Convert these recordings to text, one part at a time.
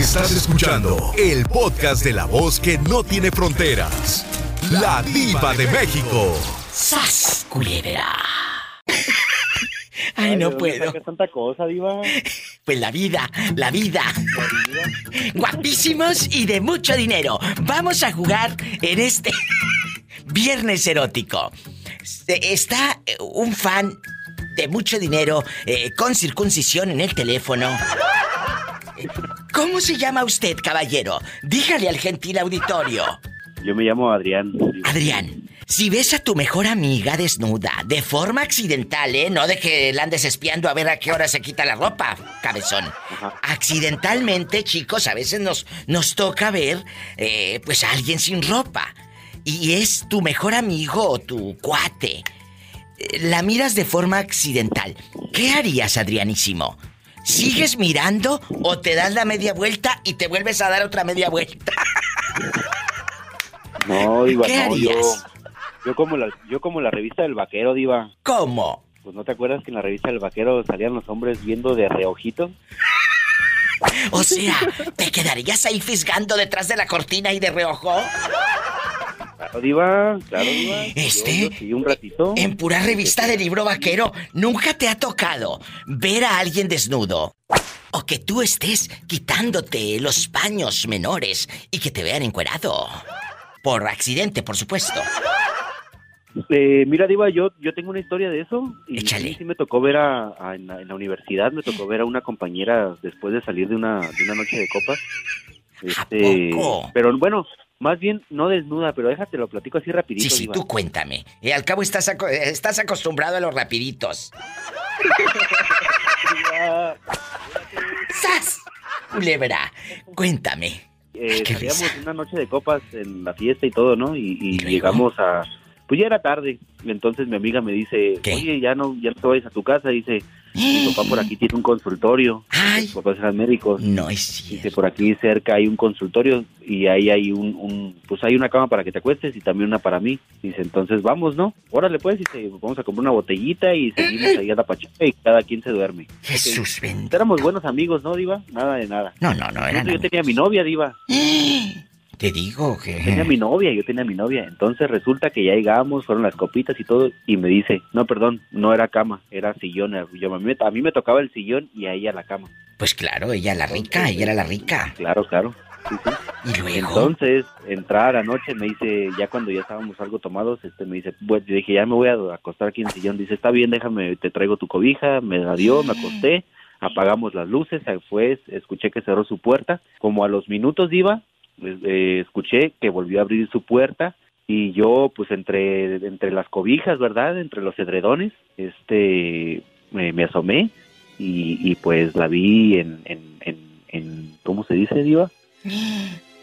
Estás escuchando el podcast de la voz que no tiene fronteras. La diva de México. ¡Sas, culebra! Ay, no puedo. ¿Qué tanta cosa, diva? Pues la vida, la vida. Guapísimos y de mucho dinero. Vamos a jugar en este viernes erótico. Está un fan de mucho dinero eh, con circuncisión en el teléfono. ¿Cómo se llama usted, caballero? Dígale al gentil auditorio. Yo me llamo Adrián. Adrián, si ves a tu mejor amiga desnuda, de forma accidental, ¿eh? No de que la andes espiando a ver a qué hora se quita la ropa, cabezón. Accidentalmente, chicos, a veces nos, nos toca ver, eh, pues, a alguien sin ropa. Y es tu mejor amigo o tu cuate. Eh, la miras de forma accidental. ¿Qué harías, Adrianísimo? ¿Sigues mirando o te das la media vuelta y te vuelves a dar otra media vuelta? No, Diva, no, yo, yo como la, yo como la revista del vaquero, Diva. ¿Cómo? Pues no te acuerdas que en la revista del vaquero salían los hombres viendo de reojito. O sea, ¿te quedarías ahí fisgando detrás de la cortina y de reojo? Claro, Diva, claro, Diva. Este. sí, un ratito. En pura revista de libro vaquero, ¿nunca te ha tocado ver a alguien desnudo? O que tú estés quitándote los paños menores y que te vean encuerado. Por accidente, por supuesto. Eh, mira, Diva, yo, yo tengo una historia de eso. Y Échale. Sí, sí me tocó ver a, a- en, la, en la universidad, me tocó ver a una compañera después de salir de una, de una noche de copas. Este, poco? Pero bueno, más bien no desnuda, pero déjate lo platico así rapidito, Sí, sí, Diva. tú cuéntame. Eh, al cabo estás, aco- eh, estás acostumbrado a los rapiditos. ¡Sas! Culebra, cuéntame. eh, Ay, salíamos una noche de copas en la fiesta y todo, ¿no? Y, y ¿Y llegamos a... Pues ya era tarde. Entonces mi amiga me dice, ¿Qué? oye, ya no, ya no te vayas a tu casa. Dice, mi papá por aquí tiene un consultorio. Ay. Mis papás eran médicos. No es Dice, cierto. por aquí cerca hay un consultorio y ahí hay un, un- pues hay una cama para que te acuestes y también una para mí. Dice, entonces vamos, ¿no? Órale pues, dice, vamos a comprar una botellita y seguimos ahí a la pachanga y cada quien se duerme. Jesús bendito. Éramos buenos amigos, ¿no, Diva? Nada de nada. No, no, no, Entonces, yo tenía mi novia, Diva. Te digo Tenía que... mi novia, yo tenía mi novia. Entonces resulta que ya llegamos, fueron las copitas y todo, y me dice, no, perdón, no era cama, era sillón. Yo, a, mí, me- a mí me tocaba el sillón y a ella la cama. Pues claro, ella la rica, ella era la rica. Claro, claro. Sí, sí. Y luego... Entonces, entrar anoche, me dice, ya cuando ya estábamos algo tomados, este me dice, pues yo dije, ya me voy a acostar aquí en el sillón. Dice, está bien, déjame, te traigo tu cobija. Me la dio, me acosté, apagamos las luces, se fue, escuché que cerró su puerta. Como a los minutos iba, eh, escuché que volvió a abrir su puerta y yo, pues entre, entre las cobijas, ¿verdad? Entre los edredones, este, me, me asomé y, y pues la vi en, en, en, en, ¿cómo se dice, Diva?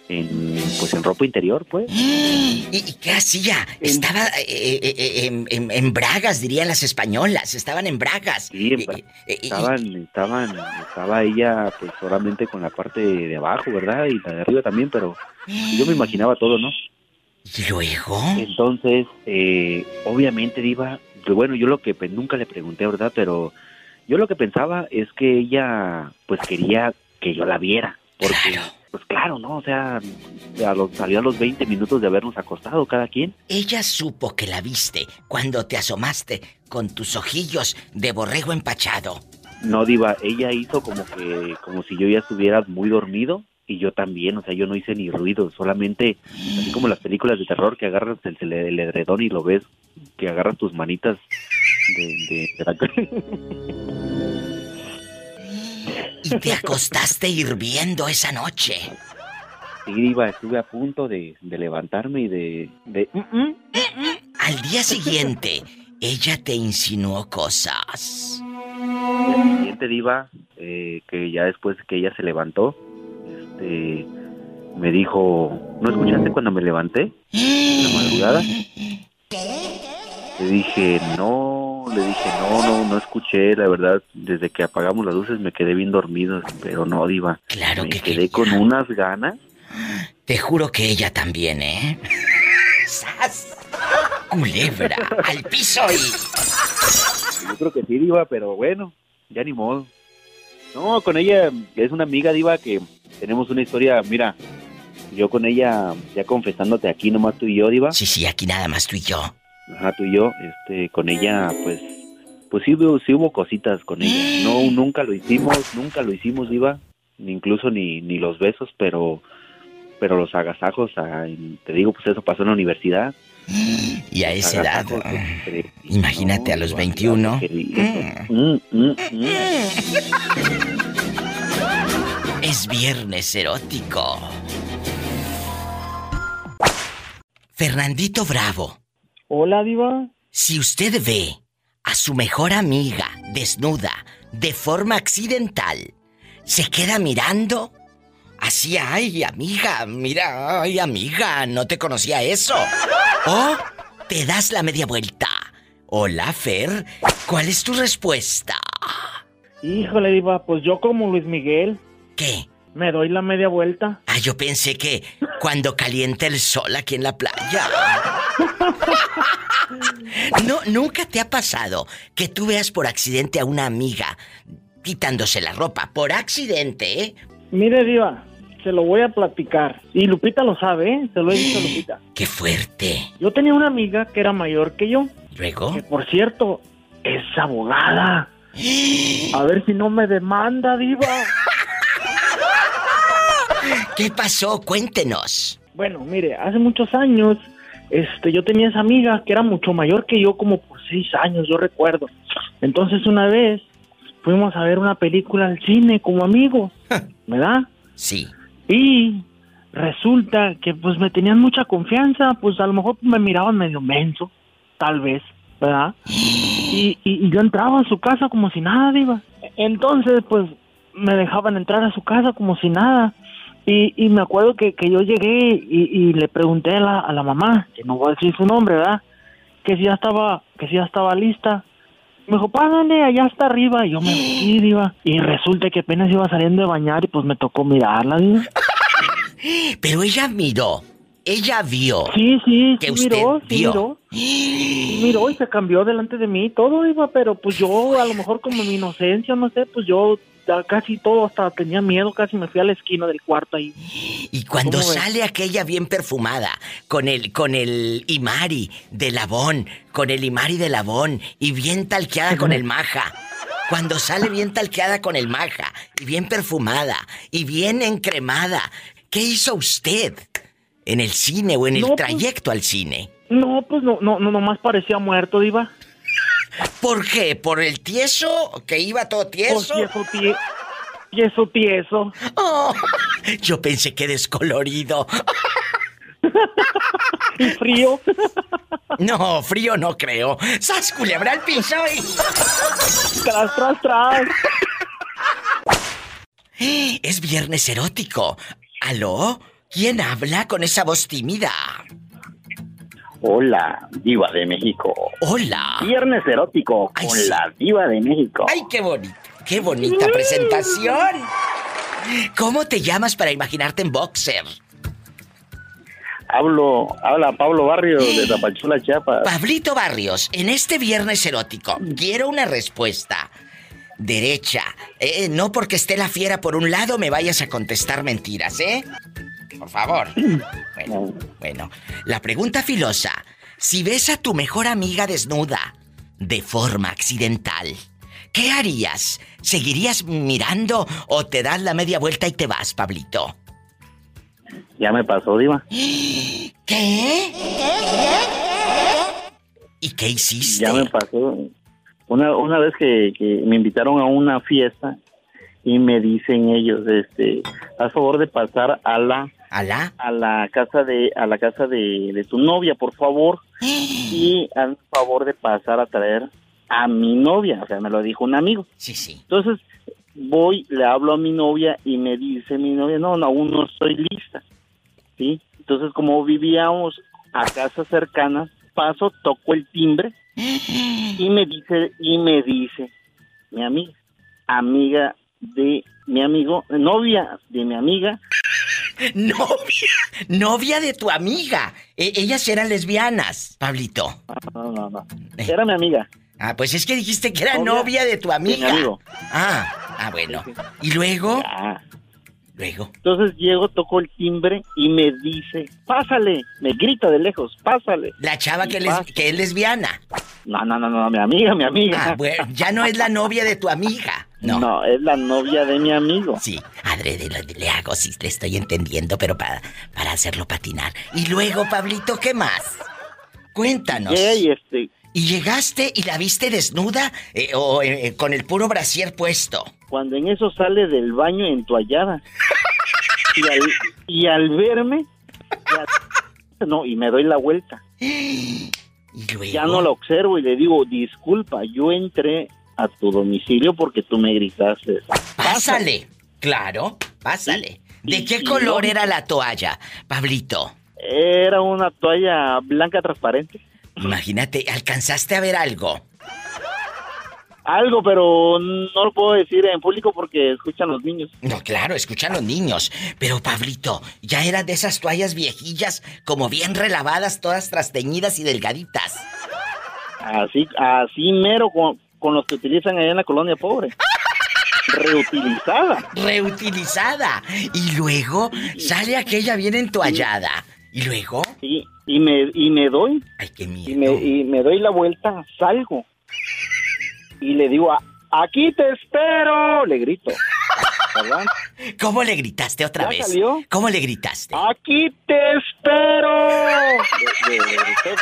En pues en ropa interior pues ¿Y, qué hacía? Estaba eh, eh, eh, en, en- en bragas, dirían las españolas. Estaban en bragas. sí en- Eh, eh, y- estaban estaban estaba ella pues solamente con la parte de abajo verdad y la de arriba también pero yo me imaginaba todo no ¿Y luego? entonces eh, obviamente diva bueno yo lo que nunca le pregunté verdad pero yo lo que pensaba es que ella pues quería que yo la viera porque Claro. Pues claro no o sea a los, salió a los 20 minutos de habernos acostado cada quien Ella supo que la viste cuando te asomaste con tus ojillos de borrego empachado. No, Diva, ella hizo como que, como si yo ya estuviera muy dormido y yo también, o sea, yo no hice ni ruido, solamente, así como las películas de terror que agarras el, el- el edredón y lo ves, que agarras tus manitas de, de- de la... Y te acostaste hirviendo esa noche. Sí, Diva, estuve a punto de, de levantarme y de... de Al día siguiente, ella te insinuó cosas. El siguiente Diva, eh, que ya después que ella se levantó, este, me dijo, ¿no escuchaste cuando me levanté? ¿En la madrugada? Le dije, no, le dije, no, no, no escuché, la verdad, desde que apagamos las luces me quedé bien dormido, pero no, diva. Claro me que quedé con unas ganas. Te juro que ella también, ¿eh? ¡Sas! Culebra, al piso y... Yo creo que sí, diva, pero bueno, ya ni modo. No, con ella es una amiga, diva, que tenemos una historia, mira, yo con ella, ya confesándote aquí nomás tú y yo, Diva. Sí, sí, aquí nada más tú y yo. Ajá, tú y yo, este, con ella, pues, pues sí, hubo, sí hubo cositas con ella. No, nunca lo hicimos, nunca lo hicimos, Diva, ni incluso ni, ni los besos, pero, pero los agasajos, ah, te digo, pues eso pasó en la universidad. Y a esa edad, ah, imagínate a los Diva, 21. qué Mm, mm, mm. Es viernes erótico. Fernandito Bravo, Hola, Diva. si usted ve a su mejor amiga desnuda de forma accidental, se queda mirando. Así, ay, amiga, mira, ay, amiga, no te conocía eso. O te das la media vuelta. Hola, Fer, ¿cuál es tu respuesta? Híjole, Diva, pues yo como Luis Miguel, ¿Qué? me doy la media vuelta. Ah, yo pensé que cuando calienta el sol aquí en la playa. No, nunca te ha pasado que tú veas por accidente a una amiga quitándose la ropa. Por accidente, ¿eh? Mire, Diva, se lo voy a platicar. Y Lupita lo sabe, ¿eh? Se lo he dicho a Lupita. ¡Qué fuerte! Yo tenía una amiga que era mayor que yo, Luego, que por cierto, es abogada. A ver si no me demanda, Diva. ¿qué pasó? Cuéntenos. Bueno, mire, hace muchos años, este, yo tenía esa amiga que era mucho mayor que yo, como por seis años, yo recuerdo. Entonces una vez fuimos a ver una película al cine como amigos, ¿verdad? Sí. Y resulta que pues me tenían mucha confianza, pues a lo mejor me miraban medio menso, tal vez, ¿verdad? Y, y- y yo entraba a su casa como si nada, diva. Entonces, pues me dejaban entrar a su casa como si nada. Y, y me acuerdo que, que yo llegué y, y le pregunté a la, a la mamá, que no voy a decir su nombre, ¿verdad? Que si ya estaba, que si ya estaba lista. Me dijo, pásale, allá está arriba. Y yo me metí, diva. Y resulta que apenas iba saliendo de bañar y pues me tocó mirarla, diva. Pero ella miró. Ella vio. Sí, sí, Que sí usted miró, sí vio. miró. Sí miró y se cambió delante de mí todo iba, pero pues yo a lo mejor como mi inocencia, no sé, pues yo ya casi todo hasta tenía miedo, casi me fui a la esquina del cuarto ahí. Y cuando sale aquella bien perfumada, con el, con el Imari de Labón, con el Imari de Labón, y bien talqueada con el maja. Cuando sale bien talqueada con el maja, y bien perfumada, y bien encremada, ¿qué hizo usted? ¿En el cine o en el No, pues- trayecto al cine? No, pues no, no, no, nomás parecía muerto, diva. ¿Por qué? ¿Por el tieso? ¿Que iba todo tieso? tieso, tie- tieso, tieso. Oh, yo pensé que descolorido. Y frío. No, frío no creo. ¡Sas culebra al piso y... tras, tras, tras. Es viernes erótico. ¿Aló? ¿Quién habla con esa voz tímida? Hola, diva de México. Hola. Viernes erótico Ay, con sí. la diva de México. ¡Ay, qué bonito! ¡Qué bonita presentación! ¿Cómo te llamas para imaginarte en boxer? Hablo, habla Pablo Barrio de Tapachula, Chiapas. Pablito Barrios, en este viernes erótico, quiero una respuesta. Derecha. Eh, no porque esté la fiera por un lado me vayas a contestar mentiras, ¿eh? Por favor. Bueno, bueno. La pregunta filosa. Si ves a tu mejor amiga desnuda, de forma accidental, ¿qué harías? ¿Seguirías mirando o te das la media vuelta y te vas, Pablito? Ya me pasó, diva. ¿Qué? ¿Y qué hiciste? Ya me pasó. Una, una vez que, que me invitaron a una fiesta y me dicen ellos, este, haz favor de pasar a la ¿Alá? a la casa de a la casa de, de tu novia, por favor, y haz favor de pasar a traer a mi novia, o sea, me lo dijo un amigo. Sí, sí. Entonces voy, le hablo a mi novia y me dice mi novia, no, no, aún no estoy lista, ¿sí? Entonces como vivíamos a casas cercanas, paso, toco el timbre y me dice, y me dice mi amiga, amiga de mi amigo, novia de mi amiga, Novia, novia de tu amiga. E- ellas eran lesbianas, Pablito. no, no, no, era mi amiga, Ah, pues es que dijiste que era Novia novia de tu de mi amiga. amigo. Ah, ah, bueno. ¿Y luego? Ya. Luego. Entonces llego, toco el timbre y me dice, pásale, me grita de lejos, pásale. La chava que, les- que es lesbiana. No, no, no, no, mi amiga, mi amiga. Ah, bueno, ya no es la novia de tu amiga. No. No, es la novia de mi amigo. Sí, adrede le hago, sí, le estoy entendiendo, pero para, para hacerlo patinar. Y luego, Pablito, ¿qué más? Cuéntanos. Este, ¿Y llegaste y la viste desnuda eh, o eh, con el puro brasier puesto? cuando en eso sale del baño entoallada. Y al, y al verme, ya- no, y me doy la vuelta. Y luego... Ya no la observo y le digo, disculpa, yo entré a tu domicilio porque tú me gritaste. Pásale. Claro, pásale. ¿De Y- qué color no- era la toalla, Pablito? Era una toalla blanca transparente. Imagínate, ¿alcanzaste a ver algo? Algo, pero no lo puedo decir en público porque escuchan los niños. No, claro, escuchan los niños. Pero, Pablito, ya eran de esas toallas viejillas, como bien relavadas, todas trasteñidas y delgaditas. Así, así mero con, con los que utilizan allá en la colonia pobre. Reutilizada. Reutilizada. Y luego sale aquella bien entoallada. Y luego. Sí, y me, y me doy, Ay, qué y miedo. me, y me doy la vuelta, salgo. Y le digo, "A- aquí te espero, le grito. ¿Verdad? ¿Cómo le gritaste otra ¿Ya vez? salió? ¿Cómo le gritaste? Aquí te espero. Le- le- le grité.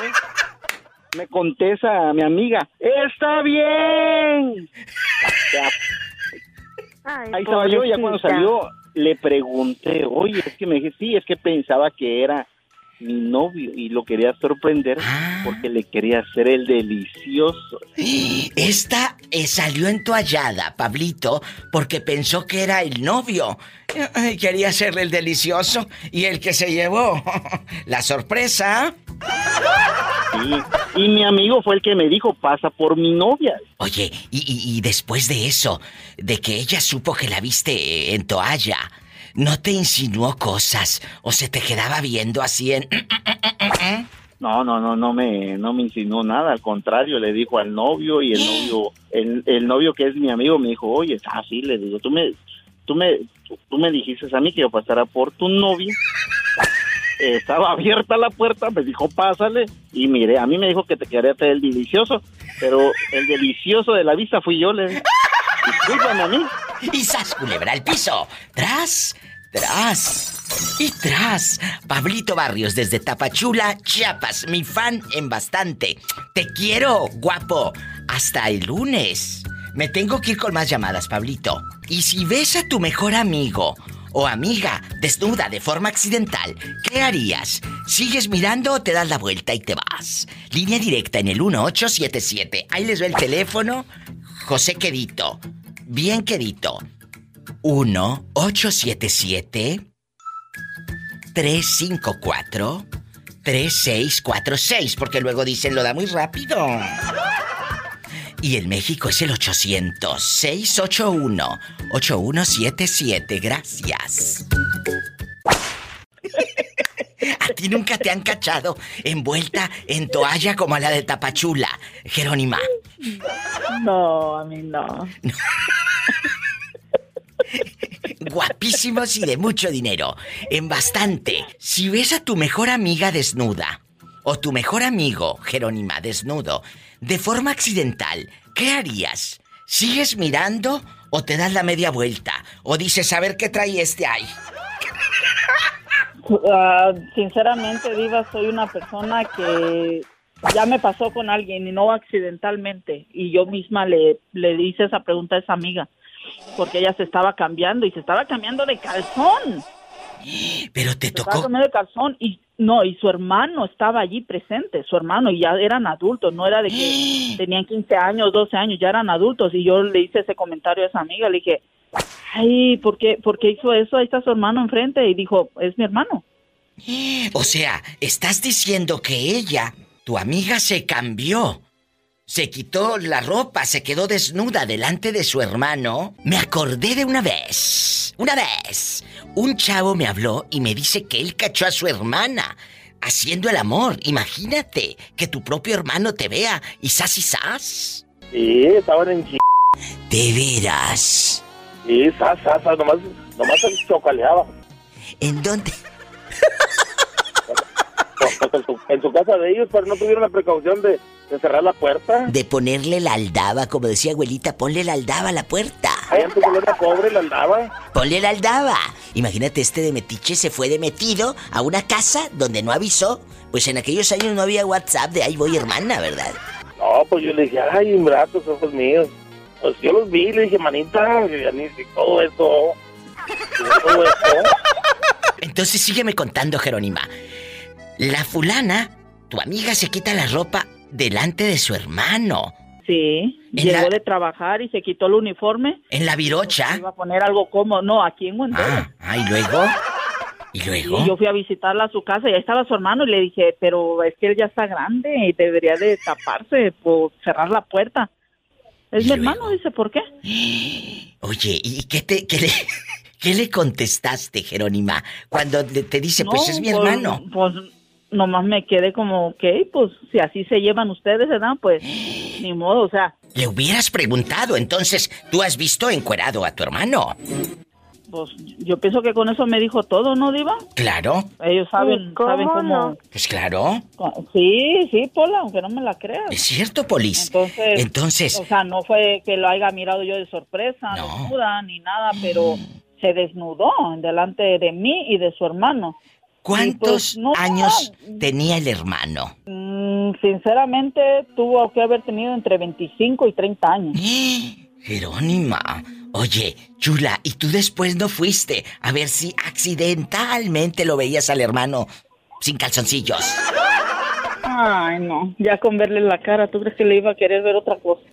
Me contesta mi amiga, está bien. Ya, Ay, Ahí estaba yo, ya cuando pobrecita. salió, le pregunté, oye, es que me dije, sí, es que pensaba que era mi novio y lo quería sorprender Ah. porque le quería hacer el delicioso. Esta eh, salió entoallada, Pablito, porque pensó que era el novio. Ay, Quería hacerle el delicioso y el que se llevó la sorpresa. Sí. Y mi amigo fue el que me dijo, pasa por mi novia. Oye, y, y- y después de eso, de que ella supo que la viste eh, en toalla, ¿no te insinuó cosas o se te quedaba viendo así en... No, no, no, no me, no me insinuó nada, al contrario, le dijo al novio y el novio, el, el novio que es mi amigo me dijo, oye, ah, sí, le digo, tú me, tú me, tú, tú me dijiste a mí que yo pasara por tu novia. Estaba abierta la puerta, me dijo, pásale, y mire, a mí me dijo que te quería hacer el delicioso, pero el delicioso de la vista fui yo, le dije, discúlpame a mí. Y sas, culebra al piso. Tras, tras y tras. Pablito Barrios desde Tapachula, Chiapas, mi fan en bastante. Te quiero, guapo. Hasta el lunes. Me tengo que ir con más llamadas, Pablito. Y si ves a tu mejor amigo o amiga desnuda de forma accidental, ¿qué harías? ¿Sigues mirando o te das la vuelta y te vas? Línea directa en el 1877. Ahí les ve el teléfono. José Quedito. Bien quedito. 1-877-354-3646. Porque luego dicen lo da muy rápido. Y el México es el 800-681-8177. Gracias. A ti nunca te han cachado envuelta en toalla como a la de Tapachula, Jerónima. No, a mí no. Guapísimos y de mucho dinero. En bastante. Si ves a tu mejor amiga desnuda, o tu mejor amigo, Jerónima, desnudo, de forma accidental, ¿qué harías? ¿Sigues mirando o te das la media vuelta? ¿O dices, a ver qué trae este ahí? Ah, sinceramente, Diva, soy una persona que ya me pasó con alguien y no accidentalmente. Y yo misma le, le hice esa pregunta a esa amiga. Porque ella se estaba cambiando y se estaba cambiando de calzón. Pero te Se estaba tocó. cambiando de calzón y no, y su hermano estaba allí presente. Su hermano, y ya eran adultos, no era de que tenían 15 años, 12 años, ya eran adultos. Y yo le hice ese comentario a esa amiga. Le dije, ay, ¿por qué, por qué hizo eso? Ahí está su hermano enfrente. Y dijo, es mi hermano. O sea, estás diciendo que ella, tu amiga, se cambió. Se quitó la ropa, se quedó desnuda delante de su hermano. Me acordé de una vez. Una vez. Un chavo me habló y me dice que él cachó a su hermana haciendo el amor. Imagínate que tu propio hermano te vea y sas y sas. Sí, estaban en ch... De veras. Sí, sas, sas, sas, nomás Nomás se chocaleaba. ¿En dónde? En, su, en su casa de ellos, pero no tuvieron la precaución de, de cerrar la puerta. De ponerle la aldaba, como decía abuelita, ponle la aldaba a la puerta. Ahí en tu colonia pobre la andaba. Ponle la aldaba. Imagínate, este de metiche se fue de metido a una casa donde no avisó. Pues en aquellos años no había WhatsApp de ahí voy hermana, ¿verdad? No, pues yo le dije, ay, ingratos, ojos míos. Pues yo los vi, le dije, manita, ya ni todo eso. Todo eso. Entonces sígueme contando, Jerónima. La fulana, tu amiga se quita la ropa delante de su hermano. Sí, llegó la- de trabajar y se quitó el uniforme. En la virocha. Iba a poner algo como, no, aquí en Guantánamo. Ah, ah, y luego. Y luego. Y yo fui a visitarla a su casa y ahí estaba su hermano y le dije, pero es que él ya está grande y debería de taparse por cerrar la puerta. Es ¿Y mi hermano, dice, ¿por qué? Oye, ¿y qué te qué le, qué le contestaste, Jerónima? Cuando te dice, pues es mi hermano. Pues, nomás me quedé como, ok, pues si así se llevan ustedes, ¿verdad? Pues ni modo, o sea, Le hubieras preguntado, entonces, ¿tú has visto encuerado a tu hermano? pues yo pienso que con eso me dijo todo, ¿no, Diva? Claro, Ellos saben, ¿Cómo saben cómo... no? pues claro. Sí, sí, Pola, aunque no me la creas. Es cierto, Polis. Entonces, Entonces, o sea, no fue que lo haya mirado yo de sorpresa, No. desnuda, ni nada, pero se desnudó delante de mí y de su hermano. ¿Cuántos pues, no, años tenía el hermano? Mm, sinceramente, tuvo que haber tenido entre 25 y 30 años. Jerónima, oye, chula, ¿y tú después no fuiste a ver si accidentalmente lo veías al hermano sin calzoncillos? Ay, no, ya con verle la cara, ¿tú crees que le iba a querer ver otra cosa?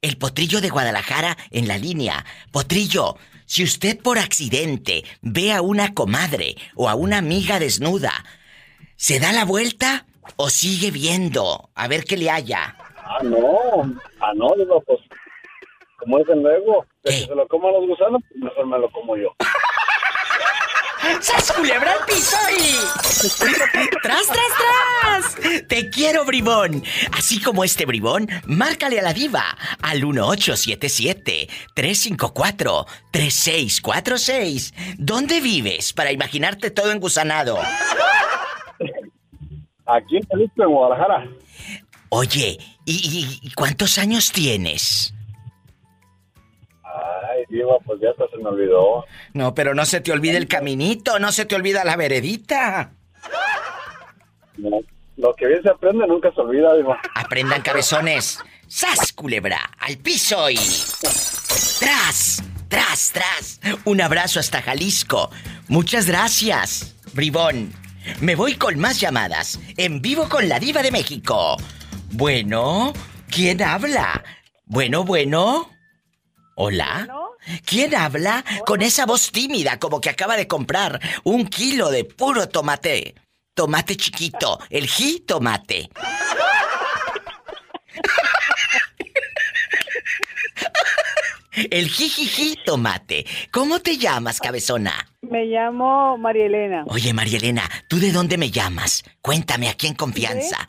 El potrillo de Guadalajara en la línea. Potrillo, si usted por accidente ve a una comadre o a una amiga desnuda, ¿se da la vuelta o sigue viendo a ver qué le haya? Ah, no. Ah, no, digo, pues, como dicen luego, de que se lo coman los gusanos, pues mejor me lo como yo. ¡Sas culebra al piso y... ¡Tras, tras, tras! Te quiero, bribón. Así como este bribón, márcale a la diva al 1877-354-3646. ¿Dónde vives para imaginarte todo engusanado? Aquí en Jalisco, en Guadalajara. Oye, ¿y, cuántos años tienes? Diva, pues ya hasta se me olvidó. No, pero no se te olvide el caminito, no se te olvida la veredita. No, Lo que bien se aprende nunca se olvida, diva. Aprendan cabezones. ¡Sas, culebra! ¡Al piso y... ¡Tras! ¡Tras, tras! Un abrazo hasta Jalisco. Muchas gracias, bribón. Me voy con más llamadas. En vivo con la diva de México. Bueno, ¿quién habla? Bueno, bueno. ¿Hola? ¿Quién habla con esa voz tímida como que acaba de comprar un kilo de puro tomate? Tomate chiquito, el jitomate. El jijiji tomate. ¿Cómo te llamas, cabezona? Me llamo María Elena, Oye, María Elena, ¿tú de dónde me llamas? Cuéntame aquí en confianza.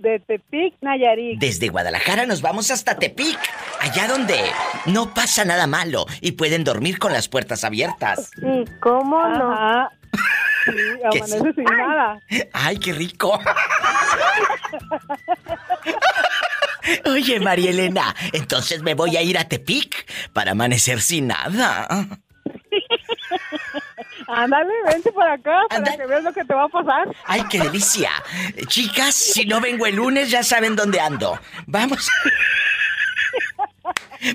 De Tepic, Nayarit. Desde Guadalajara nos vamos hasta Tepic, allá donde no pasa nada malo y pueden dormir con las puertas abiertas. ¿Y cómo no? Ajá. Sí, Que amanece sí. sin nada. ¡Ay, qué rico! Oye, María Elena, entonces me voy a ir a Tepic para amanecer sin nada. Ándale, vente por acá para Anda. que veas lo que te va a pasar. ¡Ay, qué delicia! Chicas, si no vengo el lunes ya saben dónde ando. Vamos.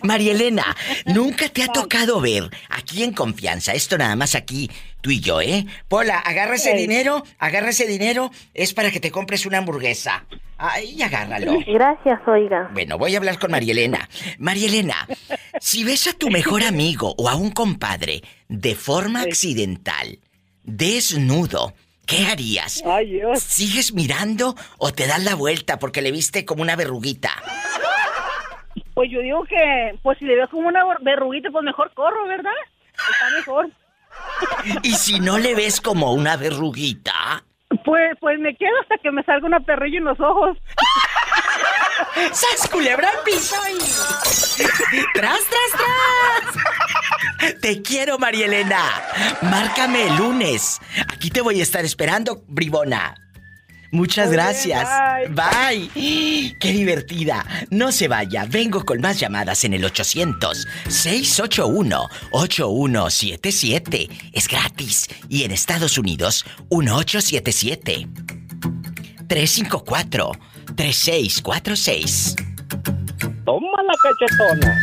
María Elena, nunca te ha tocado ver aquí en confianza, esto nada más aquí, tú y yo, ¿eh? Pola, agarra ese dinero, agarra ese dinero, es para que te compres una hamburguesa. Ay, agárralo. Gracias, oiga. Bueno, voy a hablar con María Elena. María Elena, si ves a tu mejor amigo o a un compadre de forma accidental, desnudo, ¿qué harías? Ay, Dios. ¿Sigues mirando o te das la vuelta porque le viste como una verruguita? Pues yo digo que, pues si le veo como una verruguita, pues mejor corro, ¿verdad? Está mejor. Y si no le ves como una verruguita, Pues, pues me quedo hasta que me salga una perrilla en los ojos. ¡Sas culebra piso. ¡Tras, tras, tras! Te quiero, María Elena. Márcame el lunes. Aquí te voy a estar esperando, bribona. Muchas Muy bien, gracias. bye. Qué divertida. No se vaya. Vengo con más llamadas en el 800 681 8177. Es gratis. Y en Estados Unidos 1877 354 3646. Toma la cachetona.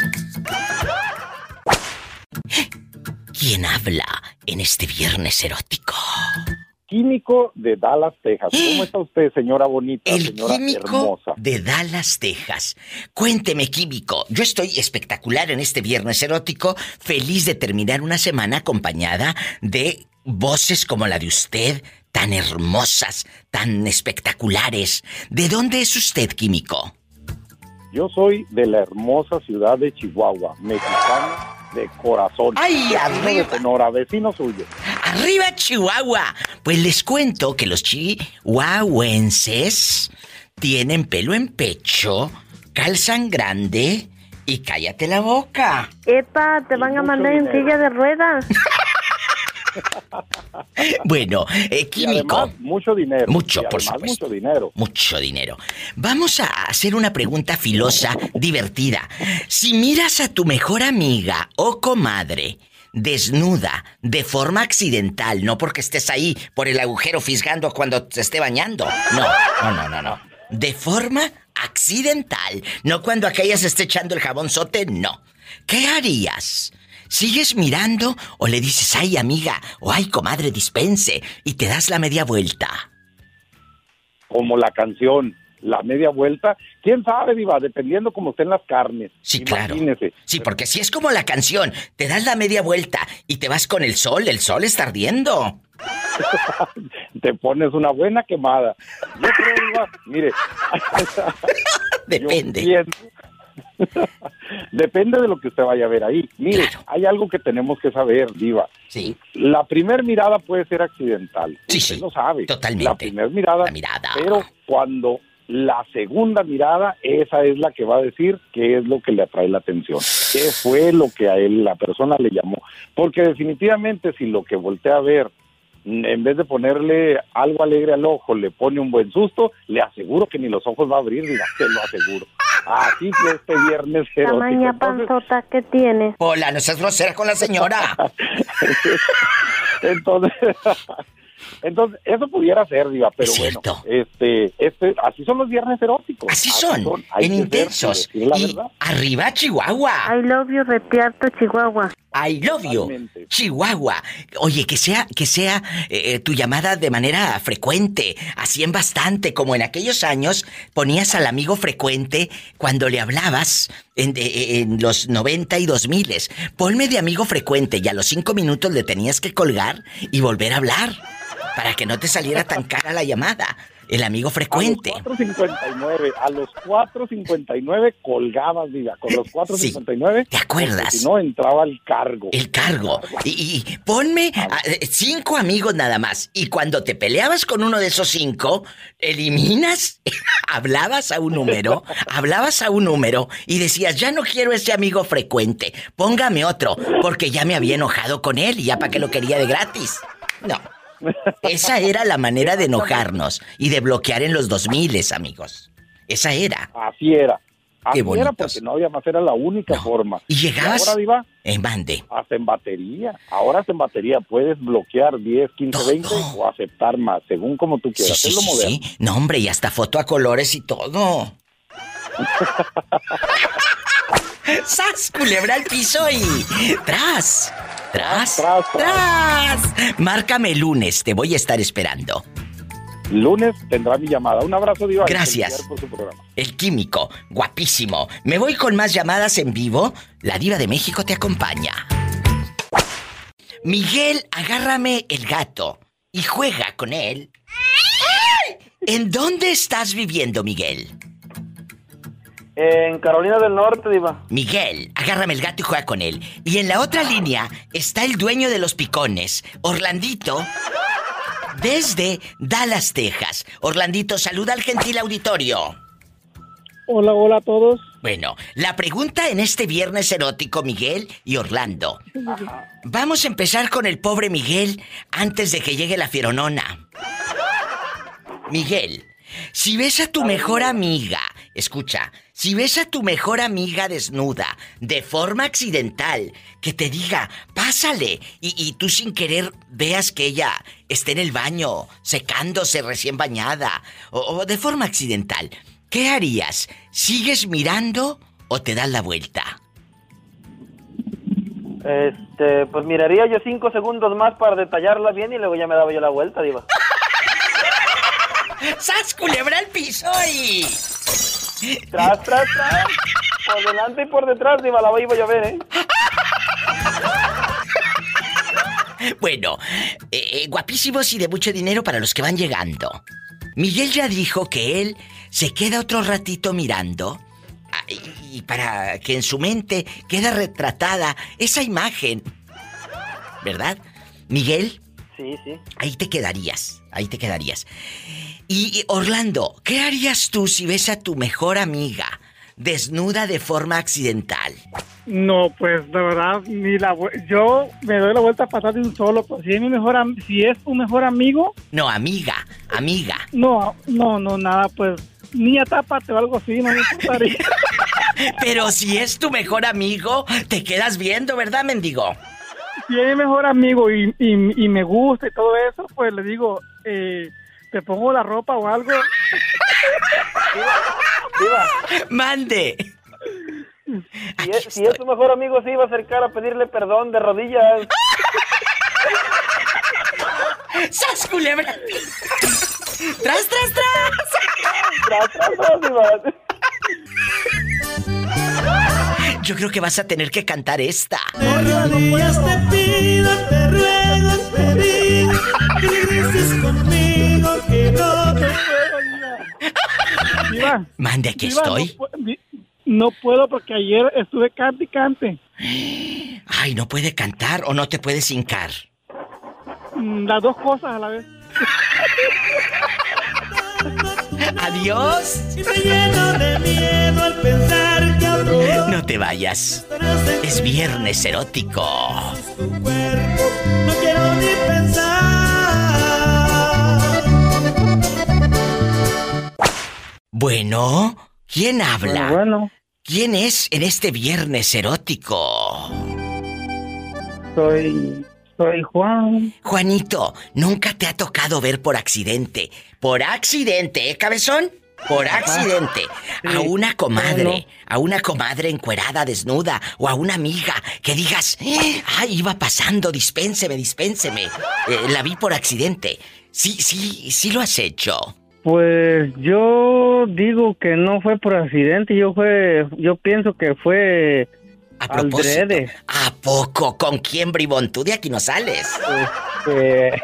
¿Quién habla en este viernes erótico? Químico de Dallas, Texas. ¿Cómo está usted, señora bonita, El señora químico hermosa? de Dallas, Texas. Cuénteme, químico. Yo estoy espectacular en este viernes erótico, feliz de terminar una semana acompañada de voces como la de usted, tan hermosas, tan espectaculares. ¿De dónde es usted, químico? Yo soy de la hermosa ciudad de Chihuahua, mexicano de corazón. ¡Ay, Vecino arriba! de Sonora, vecino suyo. ¡Arriba, Chihuahua! Pues les cuento que los chihuahuenses tienen pelo en pecho, calzan grande y cállate la boca. Epa, te van a mandar en silla de ruedas. Bueno, eh, Y químico. además, mucho dinero. Mucho, Y por además, supuesto. mucho dinero. Mucho dinero. Vamos a hacer una pregunta filosa, divertida. Si miras a tu mejor amiga o comadre desnuda de forma accidental, no porque estés ahí por el agujero fisgando cuando te esté bañando. No, no, no, no, no. De forma accidental, no cuando aquella se esté echando el jabonzote, no. ¿Qué harías? ¿Sigues mirando o le dices, ay amiga, o ay comadre, dispense, y te das la media vuelta? Como la canción, la media vuelta. ¿Quién sabe, Diva? Dependiendo como estén las carnes. Sí, claro. Imagínese. Sí, porque si es como la canción, te das la media vuelta y te vas con el sol, el sol está ardiendo. Te pones una buena quemada. Yo creo, Diva, mire. Depende. Depende de lo que usted vaya a ver ahí. Mire, hay algo que tenemos que saber, Diva. Sí. La primer mirada puede ser accidental. Sí, usted sí. lo sabe. Totalmente. La primera mirada. mirada. Pero cuando la segunda mirada, esa es la que va a decir qué es lo que le atrae la atención. ¿Qué fue lo que a él, la persona le llamó? Porque definitivamente si lo que voltea a ver en vez de ponerle algo alegre al ojo, le pone un buen susto, le aseguro que ni los ojos va a abrir, diga, te lo aseguro. Así que este viernes. Tamaña Entonces, panzota que tienes. Hola, no seas grosera con la señora. entonces, entonces, eso pudiera ser, Diva, pero Es bueno, cierto. este, este, así son los viernes eróticos. Así son, en ser intensos. la Y verdad. arriba Chihuahua. I love you, Retiarto, Chihuahua. I love you. Chihuahua. Oye, que sea, que sea eh, tu llamada de manera frecuente, así en bastante, como en aquellos años ponías al amigo frecuente cuando le hablabas en, de- en los 90 y 2000. Ponme de amigo frecuente y a los cinco minutos le tenías que colgar y volver a hablar para que no te saliera tan cara la llamada. El amigo frecuente. A los 4.59, a los 4.59 colgabas, diga, con los 4.59. ¿Te acuerdas? Si no, entraba el cargo. El cargo. Y, y ponme a- eh, cinco amigos nada más. Y cuando te peleabas con uno de esos cinco, eliminas, hablabas a un número, hablabas a un número y decías, ya no quiero ese amigo frecuente, póngame otro, porque ya me había enojado con él y ya para qué lo quería de gratis. No. Esa era la manera de enojarnos y de bloquear en los 2000, amigos. Esa era. Así era. Así Qué era bonitos. porque no había más, era la única forma. Y llegabas- ahora, Diva, En bande. hasta en batería. Ahora hasta en batería puedes bloquear 10, 15, 20 o aceptar más, según como tú quieras. sí, es lo sí, moderno. sí. No, hombre, y hasta foto a colores y todo. ¡Sas! Culebra al piso y. ¡Tras! ¡Tras! Tras, ¡Tras! Márcame el lunes, te voy a estar esperando. Lunes tendrá mi llamada. Un abrazo, Diva. Gracias. por su programa. El químico, guapísimo. Me voy con más llamadas en vivo. La diva de México te acompaña. Miguel, agárrame el gato y juega con él. ¿En dónde estás viviendo, Miguel? En Carolina del Norte, Diva. Miguel, agárrame el gato y juega con él. Y en la otra línea está el dueño de los picones, Orlandito, desde Dallas, Texas. Orlandito, saluda al gentil auditorio. Hola, hola a todos. Bueno, la pregunta en este viernes erótico, Miguel y Orlando. Vamos a empezar con el pobre Miguel antes de que llegue la fieronona. Miguel, si ves a tu mejor amiga, escucha, si ves a tu mejor amiga desnuda, de forma accidental, que te diga, pásale, y, y tú sin querer veas que ella esté en el baño, secándose recién bañada, o, o de forma accidental, ¿qué harías? ¿Sigues mirando o te das la vuelta? Este, pues miraría yo cinco segundos más para detallarla bien y luego ya me daba yo la vuelta, diva. ¡Sas, culebra al piso y... Tras, tras, tras. Por delante y por detrás, diva, la iba a ver, ¿eh? Bueno, eh, eh, guapísimos y de mucho dinero para los que van llegando. Miguel ya dijo que él se queda otro ratito mirando ah, y, y para que en su mente quede retratada esa imagen. ¿Verdad? Miguel, Sí, sí. ahí te quedarías, ahí te quedarías. Y, Orlando, ¿qué harías tú si ves a tu mejor amiga desnuda de forma accidental? No, pues de verdad, ni la yo me doy la vuelta para atrás de un solo. Pues, si es mi mejor, am- si es un mejor amigo, No, amiga, amiga. no, no, no, nada, pues niña tápate o algo así, no me importaría. Pero si es tu mejor amigo, te quedas viendo, ¿verdad, mendigo? si es mi mejor amigo y, y, y me gusta y todo eso, pues le digo, eh, te pongo la ropa o algo. Diva, Mande. si es, si es tu mejor amigo, sí iba a acercar a pedirle perdón de rodillas. ¡Sas, culebra! ¡Tras, tras, tras! Tras, tras, tras, diva. Yo creo que vas a tener que cantar esta. rodillas te pido, Diva, Mande, aquí Diva, estoy. No, no puedo porque ayer estuve cante y cante. Ay, no puede cantar o no te puedes hincar. Mm, Las dos cosas a la vez. Adiós. No te vayas. Es viernes erótico. no quiero ni pensar. Bueno, ¿quién habla? Bueno, ¿Quién es en este viernes erótico? soy, soy Juan. Juanito, nunca te ha tocado ver por accidente. Por accidente, ¿eh, cabezón? Por accidente. A una comadre, a una comadre encuerada, desnuda, o a una amiga que digas, ay, iba pasando, dispénseme, dispénseme. Eh, la vi por accidente. Sí, sí, sí lo has hecho. Pues yo digo que no fue por accidente, yo fue, yo pienso que fue A propósito. adrede. ¿A poco? ¿Con quién, bribón? Tú de aquí no sales. Este,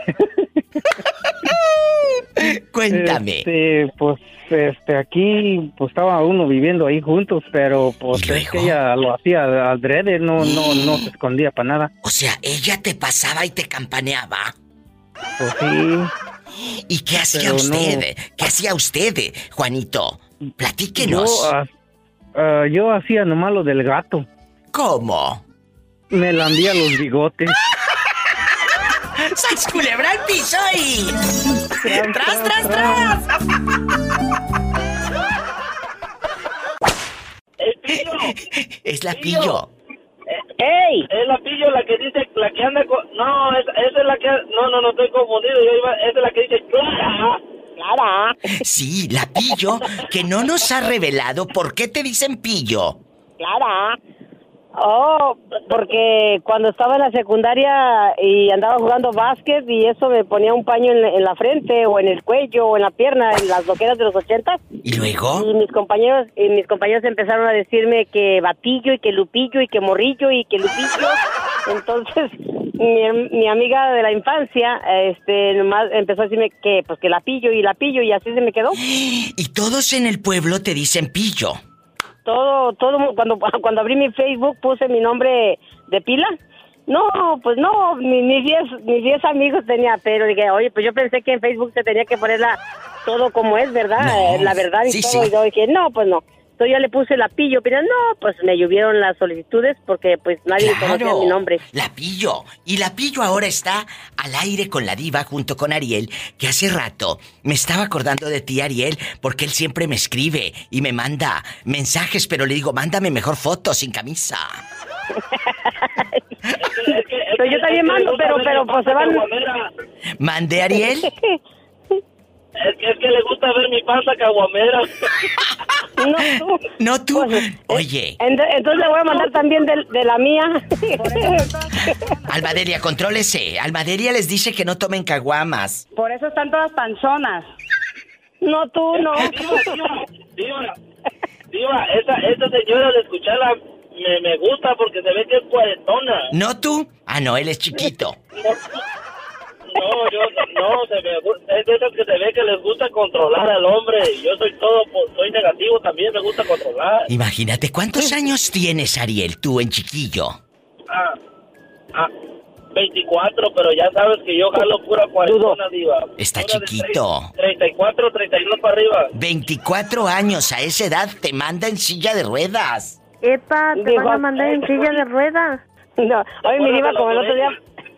Cuéntame. este, pues este aquí pues estaba uno viviendo ahí juntos, pero pues es que ella lo hacía adrede, no no no se escondía para nada. O sea, ella te pasaba y te campaneaba. Pues sí. ¿Y qué hacía Pero no. usted? ¿Qué hacía usted, Juanito? Platíquenos. Yo, ah, yo hacía nomás lo del gato. ¿Cómo? Me lambía los bigotes. ¡Sas culebra al piso y... ¡Tras, tras, tras! Es la pillo. ¡Ey! Es la pillo la que dice, la que anda con... No, esa, esa es la que... No, no, no, estoy confundido. Yo iba... Esa es la que dice Clara. Clara. Sí, la pillo que no nos ha revelado por qué te dicen pillo. Clara. Oh, porque cuando estaba en la secundaria y andaba jugando básquet y eso me ponía un paño en la, en la frente o en el cuello o en la pierna, en las loqueras de los ochentas. ¿Y luego? Y mis compañeros, y mis compañeros empezaron a decirme que batillo y que lupillo y que morrillo y que lupillo. Entonces, mi, mi amiga de la infancia, este, nomás empezó a decirme que, pues que la pillo y la pillo y así se me quedó. Y todos en el pueblo te dicen pillo. Todo, todo, cuando, cuando abrí mi Facebook puse mi nombre de pila. No, pues no, ni, ni diez, ni diez amigos tenía, pero dije, oye, pues yo pensé que en Facebook se tenía que ponerla todo como es, ¿verdad? No, Eh, la verdad y sí, todo. sí. Y yo dije, no, pues no. Entonces ya le puse la pillo, pero no, pues me llovieron las solicitudes porque pues nadie conocía mi nombre. La pillo. Y la pillo ahora está al aire con la diva junto con Ariel, que hace rato me estaba acordando de ti, Ariel, porque él siempre me escribe y me manda mensajes, pero le digo, mándame mejor fotos sin camisa. Pero yo también mando, pero, pero pues se van... ¿Mande, Ariel? Es que, es que le gusta ver mi panza caguamera. No tú. No tú. Oye, Ent- Entonces le voy a mandar también de, de la mía. Almaderia, contrólese. Almaderia les dice que no tomen caguamas. Por eso están todas panzonas. No, tú no. Diva, diva, esa, esa señora de escucharla me, me gusta porque se ve que es cuarentona. ¿No tú? Ah, no, él es chiquito. No, yo no, se me es de esas que se ve que les gusta controlar al hombre. Yo soy todo, soy negativo también, me gusta controlar. Imagínate, ¿cuántos años tienes, Ariel, tú en chiquillo? Ah, ah, 24, pero ya sabes que yo jalo pura cuarentona, diva. Está Pura chiquito. 34, 32 para arriba. 24 años, a esa edad te manda en silla de ruedas. Epa, te van a mandar en silla de ruedas. No, oye, mi diva, como el otro día...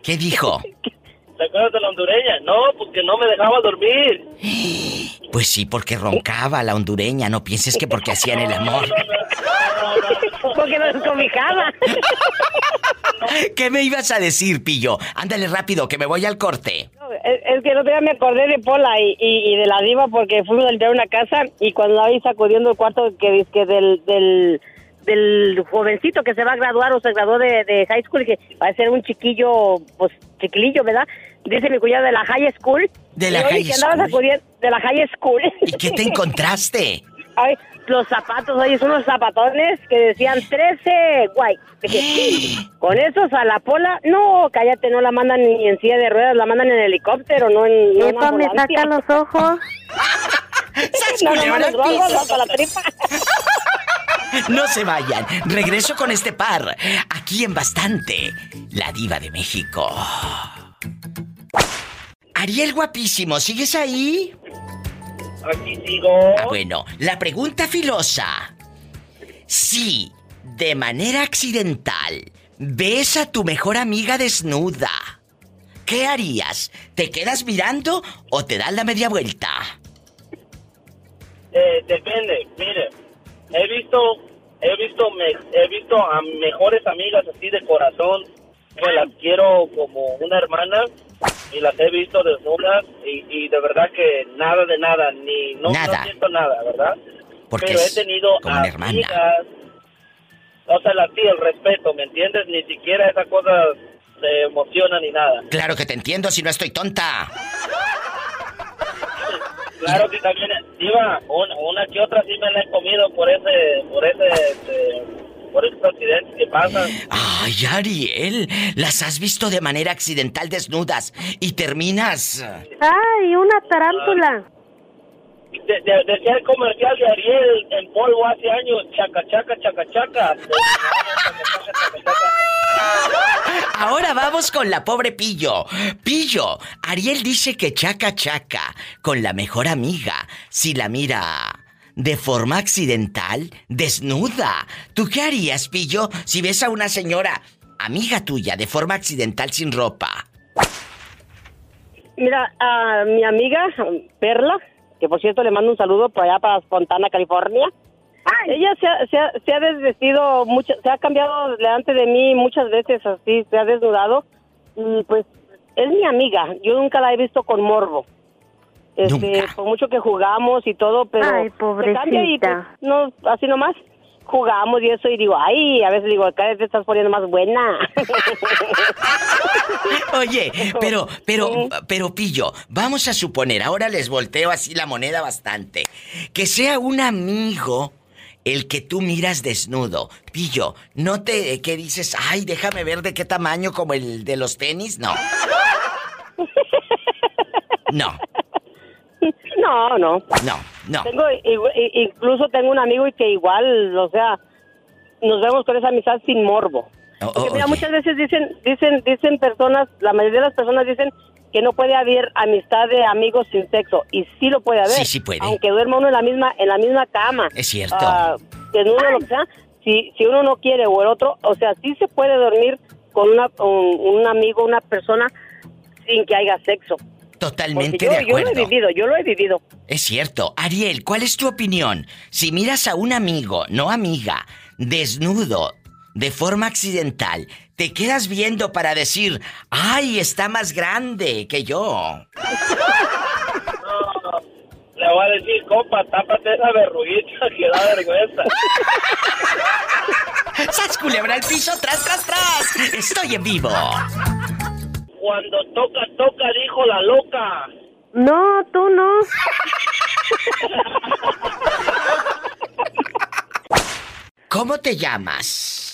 ¿Qué dijo? ¿Te acuerdas de la hondureña? No, porque no me dejaba dormir. Pues sí, porque roncaba la hondureña, no pienses que porque hacían el amor. Porque nos descobijaba. ¿Qué me ibas a decir, Pillo? Ándale rápido, que me voy al corte. Es, es que otro día me acordé de Pola y, y, y de la diva porque fuimos a limpiar una casa y cuando la vi sacudiendo el cuarto que dizque del, del, del jovencito que se va a graduar o se graduó de, de high school y que va a ser un chiquillo, pues chiquilillo, ¿verdad? Dice mi cuñada de la high school. De la high que andaba school. sacudiendo de la high school. ¿Y qué te encontraste? Ay, los zapatos, oye, son unos zapatones que decían 13, guay. Dije, Con esos a la pola, no, cállate, no la mandan ni en silla de ruedas, la mandan en helicóptero, no en, no Epa, me saca los ojos. No, no, no, no, no, tripa. No se vayan. Regreso con este par. Aquí en Bastante. La diva de México. Ariel guapísimo, ¿sigues ahí? Aquí sigo. Ah, bueno, la pregunta filosa. Si de manera accidental ves a tu mejor amiga desnuda, ¿qué harías? ¿Te quedas mirando o te das la media vuelta? Eh, depende, mire, he visto, he visto, me- he visto a mejores amigas así de corazón, que las quiero como una hermana y las he visto desnudas y, y de verdad que nada de nada, ni no, no Nada. siento nada, ¿verdad? Porque Pero he tenido como una hermana. amigas, o sea, la sí, el respeto, ¿me entiendes? Ni siquiera esa cosa se emociona ni nada. Claro que te entiendo si no estoy tonta. Claro que también, Diva, una, una que otra sí me la he comido por ese, por ese, este, por esos accidentes que pasan. Ay, Ariel, las has visto de manera accidental desnudas y terminas... Ay, una tarántula. De, de- decía el comercial de Ariel en polvo hace años, chaca, chaca, chaca, chaca. Ahora vamos con la pobre Pillo. Pillo, Ariel dice que chaca chaca con la mejor amiga si la mira de forma accidental, desnuda. ¿Tú qué harías, Pillo, si ves a una señora, amiga tuya, de forma accidental sin ropa? Mira, a mi amiga Perla, que por cierto le mando un saludo por allá para Fontana, California. Ella se ha, se, ha, se ha desvestido, mucho, se ha cambiado delante de mí muchas veces así, se ha desnudado. Y pues es mi amiga, yo nunca la he visto con morbo. Este, por mucho que jugamos y todo, pero Ay, se cambia y pues, pobrecita. no, así nomás jugamos y eso y digo, ay, a veces digo, cada vez te estás poniendo más buena. Oye, pero, pero, pero Pillo, vamos a suponer, ahora les volteo así la moneda bastante, que sea un amigo el que tú miras desnudo. Pillo, no te, ¿qué dices? Ay, déjame ver de qué tamaño como el de los tenis, no. No, no, no. no, no. Tengo, incluso tengo un amigo y que igual, o sea, nos vemos con esa amistad sin morbo. Oh, Porque oh, mira, muchas veces dicen, dicen, dicen personas, la mayoría de las personas dicen que no puede haber amistad de amigos sin sexo y sí lo puede haber. Sí, sí puede. Aunque duerma uno en la misma en la misma cama. Es cierto. desnudo lo que sea, si si uno no quiere o el otro, o sea, sí se puede dormir con una con un amigo, una persona sin que haya sexo. Totalmente yo, de yo lo he acuerdo. vivido, yo lo he vivido. Es cierto. Ariel, ¿cuál es tu opinión? Si miras a un amigo, no amiga, desnudo, de forma accidental, te quedas viendo para decir, ay, está más grande que yo. Le voy a decir, compa, tápate esa verruguita que da vergüenza. ¡Sas culebra al piso, tras, tras, tras! Estoy en vivo. Cuando toca, toca, dijo la loca. No, tú no. ¿Cómo te llamas?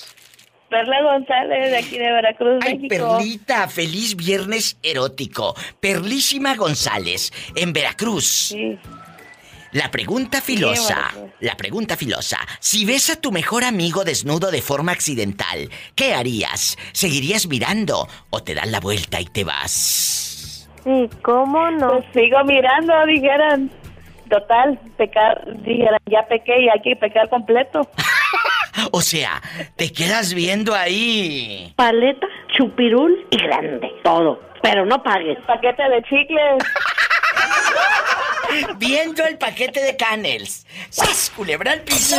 Perla González, de aquí de Veracruz, Ay, México. Perlita, feliz viernes erótico. Perlísima González, en Veracruz. La pregunta filosa, Veracruz. la pregunta filosa. Si ves a tu mejor amigo desnudo de forma accidental, ¿qué harías? ¿Seguirías mirando o te das la vuelta y te vas? Sí, ¿cómo no? Pues sigo mirando, dijeran. Total, pecar, dijeran, ya pequé y hay que pecar completo. O sea, te quedas viendo ahí. Paleta, chupirul y grande. Todo. Pero no pagues. Paquete de chicles. Viendo el paquete de canels. ¡Sas, culebra al piso!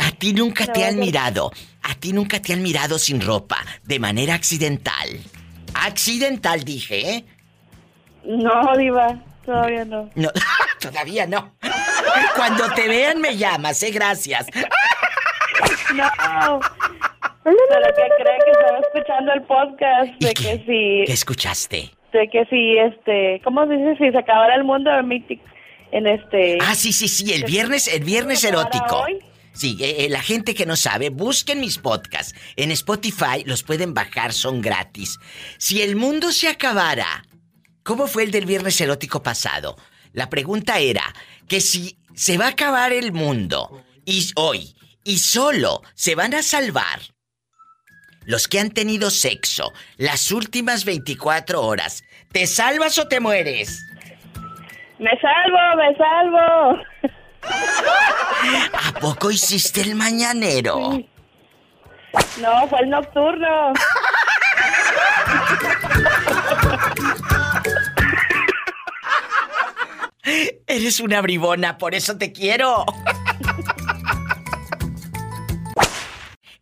A ti nunca te han mirado. A ti nunca te han mirado sin ropa, de manera accidental. Accidental, dije, ¿eh? No, Diva, todavía no. No, todavía no. Cuando te vean me llamas, ¿eh? Gracias. No. Pero que creen que estaba escuchando el podcast de que si, ¿Qué escuchaste? de que si, este, ¿cómo se dice? Si se acabara el mundo en este... Ah, sí, sí, sí, el viernes, el viernes ¿Se acabara erótico. hoy? Sí, eh, eh, la gente que no sabe, busquen mis podcasts. En Spotify los pueden bajar, son gratis. Si el mundo se acabara, ¿cómo fue el del viernes erótico pasado? La pregunta era que si se va a acabar el mundo y hoy y solo se van a salvar los que han tenido sexo las últimas 24 horas, ¿te salvas o te mueres? Me salvo, me salvo. ¿A poco hiciste el mañanero? No, fue el nocturno. Eres una bribona, por eso te quiero.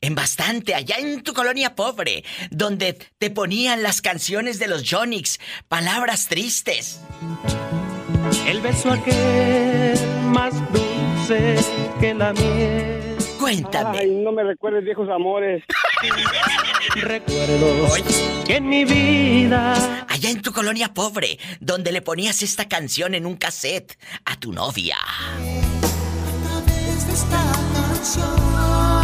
En bastante, allá en tu colonia pobre, donde te ponían las canciones de los Jonix, palabras tristes. El beso aquel más dulce que la miel. Cuéntame. Ay, no me recuerdes viejos amores. Recuerdos que en mi vida. Allá en tu colonia pobre, donde le ponías esta canción en un cassette a tu novia. través de esta canción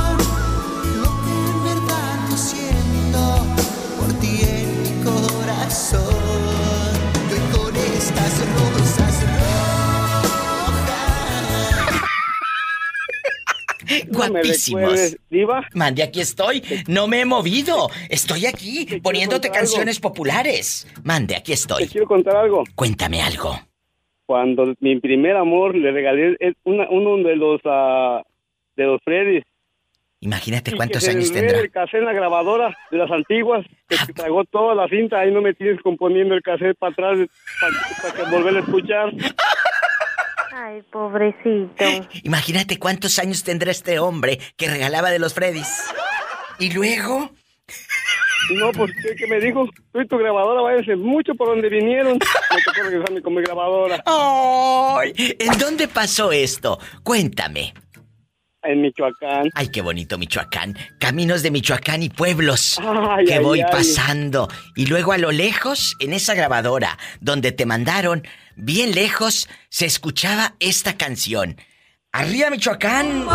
Guapísimos. Mande, aquí estoy. No me he movido. Estoy aquí poniéndote contar algo. canciones populares. Mande, aquí Te estoy. quiero contar algo. Cuéntame algo. Cuando mi primer amor le regalé el- una- uno de los ah, de los Freddy's. Imagínate y cuántos que años tendrá. El cassette en la grabadora de las antiguas, que se tragó toda la cinta, ahí no me tienes componiendo el cassette para atrás para que volver a escuchar. Ay, pobrecito. Imagínate cuántos años tendrá este hombre que regalaba de los Freddys. Y luego. No, pues, ¿qué, qué me dijo? Tú y tu grabadora váyanse mucho por donde vinieron. Me tocó regresarme con mi grabadora. ¡Ay! ¿En dónde pasó esto? Cuéntame. En Michoacán. Ay, qué bonito Michoacán. Caminos de Michoacán y pueblos Ay, que ay, voy ay. pasando. Y luego a lo lejos, en esa grabadora donde te mandaron, bien lejos, se escuchaba esta canción. Arriba Michoacán. de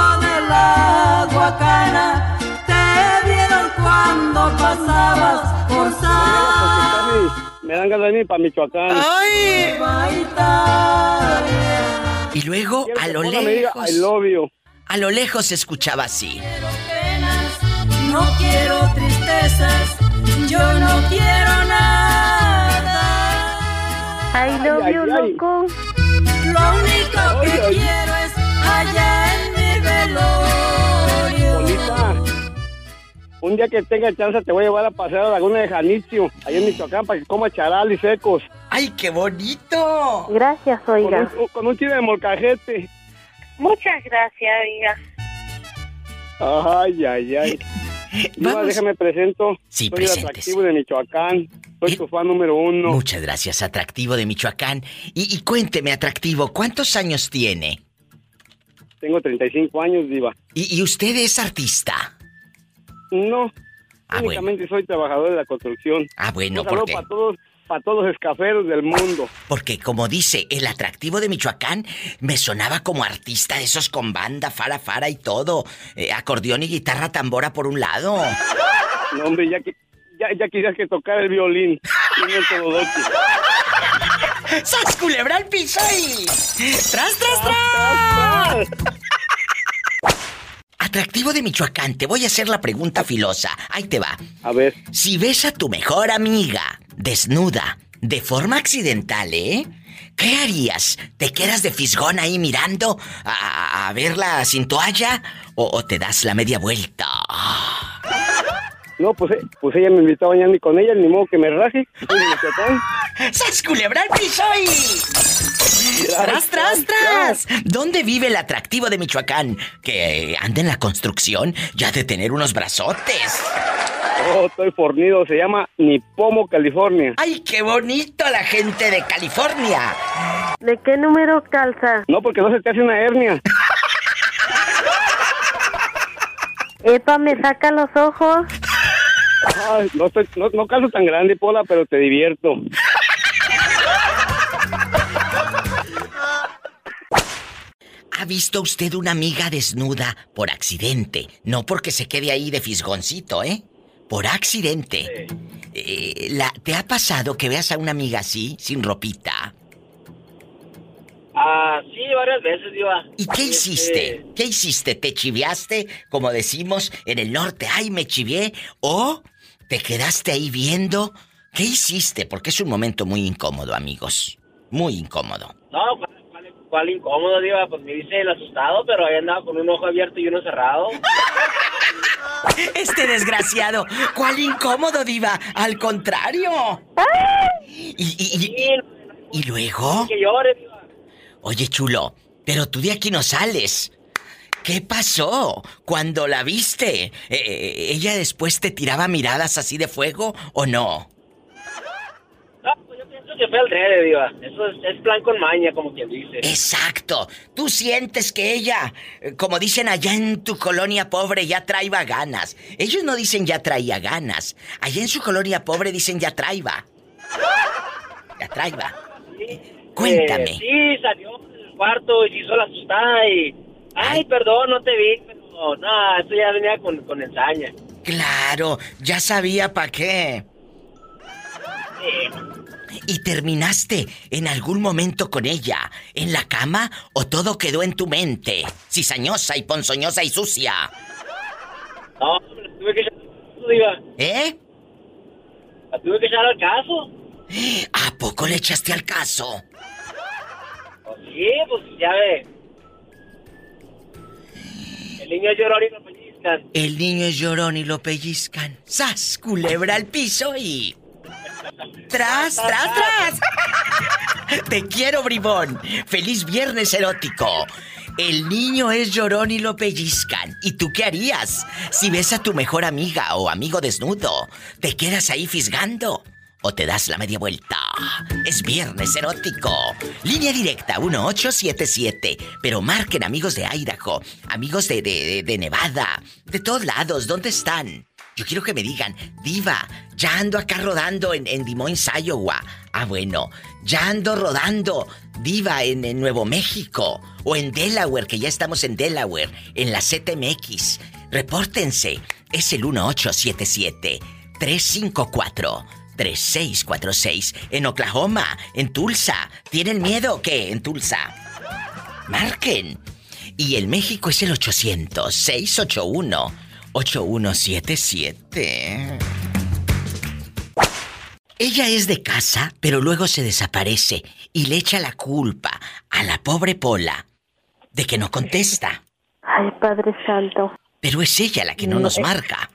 la Guacana te vieron cuando pasabas por Casi me dan ganas de ir para Michoacán. ¡Ay! Y luego a lo diga, lejos. A lo lejos se escuchaba así. No quiero tristezas, yo no quiero nada. Ay, love you, loco. Lo único que quiero es allá en mi velorio. Polita, un día que tenga chance te voy a llevar a pasear a la Laguna de Janitzio, allá en Michoacán, para que coma charal y secos. ¡Ay, qué bonito! Gracias, Con oiga. un, con un chile de molcajete. Muchas gracias, oiga. Ay, ay, ay. Diva, déjame presento. Sí, Soy el atractivo de Michoacán. Soy tu fan número uno. Muchas gracias, atractivo de Michoacán. Y, y cuénteme, atractivo, ¿cuántos años tiene? Tengo 35 años, Diva. ¿Y, y usted es artista? No. Ah, únicamente soy trabajador de la construcción. Ah, bueno, Un saludo porque- para todos, para todos los escaferos del mundo. Porque como dice, el atractivo de Michoacán me sonaba como artista de esos con banda, fara, fara y todo. Eh, acordeón y guitarra tambora por un lado. No, hombre, ya, que, ya, ya quisieras que tocar el violín. ¡Sas culebra al piso y... ¡Tras, tras, tras! Atractivo de Michoacán, te voy a hacer la pregunta filosa. Ahí te va. A ver. Si ves a tu mejor amiga desnuda, de forma accidental, ¿eh? ¿Qué harías? ¿Te quedas de fisgón ahí mirando a, a- verla sin toalla? ¿O, o te das la media vuelta? No, pues, eh, pues ella me invitó a bañarme con ella, ni modo que me raje. ¡Sas culebra al piso y... ¡Tras, tras, tras! ¿Dónde vive el atractivo de Michoacán? Que anda en la construcción ya de tener unos brazotes. Oh, estoy fornido. Se llama Nipomo, California. ¡Ay, qué bonito la gente de California! ¿De qué número calza? No, porque no se te hace una hernia. Epa, me saca los ojos. Ay, no, estoy, no, no calzo tan grande, Pola, pero te divierto. ¿Ha visto usted una amiga desnuda por accidente? No porque se quede ahí de fisgoncito, ¿eh? Por accidente. Eh, la- ¿Te ha pasado que veas a una amiga así, sin ropita? Ah, sí, varias veces, Diva. ¿Y qué Este, hiciste? ¿Qué hiciste? ¿Te chiviaste, como decimos en el norte? ¡Ay, me chivié! ¿O te quedaste ahí viendo? ¿Qué hiciste? Porque es un momento muy incómodo, amigos. Muy incómodo. No, ¿cuál, cuál- incómodo, Diva? Pues me dice el asustado, pero ahí andaba con un ojo abierto y uno cerrado. Este desgraciado. ¿Cuál incómodo, diva? Al contrario. ¿Y, y, y- y luego? Que llores, Oye, chulo, pero tú de aquí no sales. ¿Qué pasó cuando la viste? Eh, eh, ¿Ella después te tiraba miradas así de fuego o no? Que fue al drede, Diva. Eso es, es plan con maña, como quien dice. Exacto. Tú sientes que ella, eh, como dicen allá en tu colonia pobre, ya traía ganas. Ellos no dicen ya traía ganas. Allá en su colonia pobre dicen ya traía. Ya traía. Cuéntame. Eh, sí, salió del cuarto y se hizo la asustada y... Ay, perdón, no te vi, pero... No, eso ya venía con, con ensaña. Claro, ya sabía para qué. ¿Y terminaste en algún momento con ella? ¿En la cama o todo quedó en tu mente? Cizañosa y ponzoñosa y sucia. No, la tuve que echar al caso, Diva. ¿Eh? La tuve que echar al caso. ¿A poco le echaste al caso? Pues sí, pues ya ve. El niño lloró y lo pellizcan. El niño es llorón y lo pellizcan. ¡Sas! Culebra al piso y. ¡Tras, tras, tras! Te quiero, bribón. ¡Feliz viernes erótico! El niño es llorón y lo pellizcan. ¿Y tú qué harías? Si ves a tu mejor amiga o amigo desnudo, ¿te quedas ahí fisgando? ¿O te das la media vuelta? Es viernes erótico. Línea directa 1877. Pero marquen amigos de Idaho, amigos de, de, Nevada, de todos lados. ¿Dónde están? Yo quiero que me digan, Diva, ya ando acá rodando en, en Des Moines, Iowa. Ah, bueno, ya ando rodando, Diva, en, Nuevo México. O en Delaware, que ya estamos en Delaware, en la CTMX. Repórtense. Es el 1877 354 3646 en Oklahoma, en Tulsa. ¿Tienen miedo qué en Tulsa? Marquen. Y el México es el 800 681 8177. Ella es de casa, pero luego se desaparece y le echa la culpa a la pobre Pola de que no contesta. Ay, Padre Santo. Pero es ella la que no nos marca.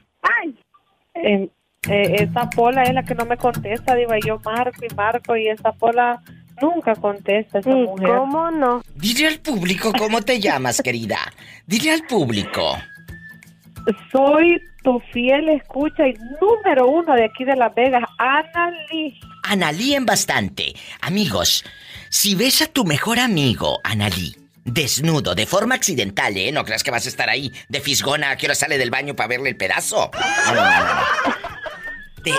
Eh, eh, esa pola es la que no me contesta, diva. Yo marco y marco y esa pola nunca contesta, esa mujer. ¿Cómo no? Dile al público cómo te llamas, querida. Dile al público. Soy tu fiel escucha y número uno de aquí de Las Vegas, Ana Lee. Analí en bastante. Amigos, si ves a tu mejor amigo, Analí, desnudo, de forma accidental, ¿eh? No creas que vas a estar ahí de fisgona a qué hora sale del baño para verle el pedazo. No, no, no, no. De,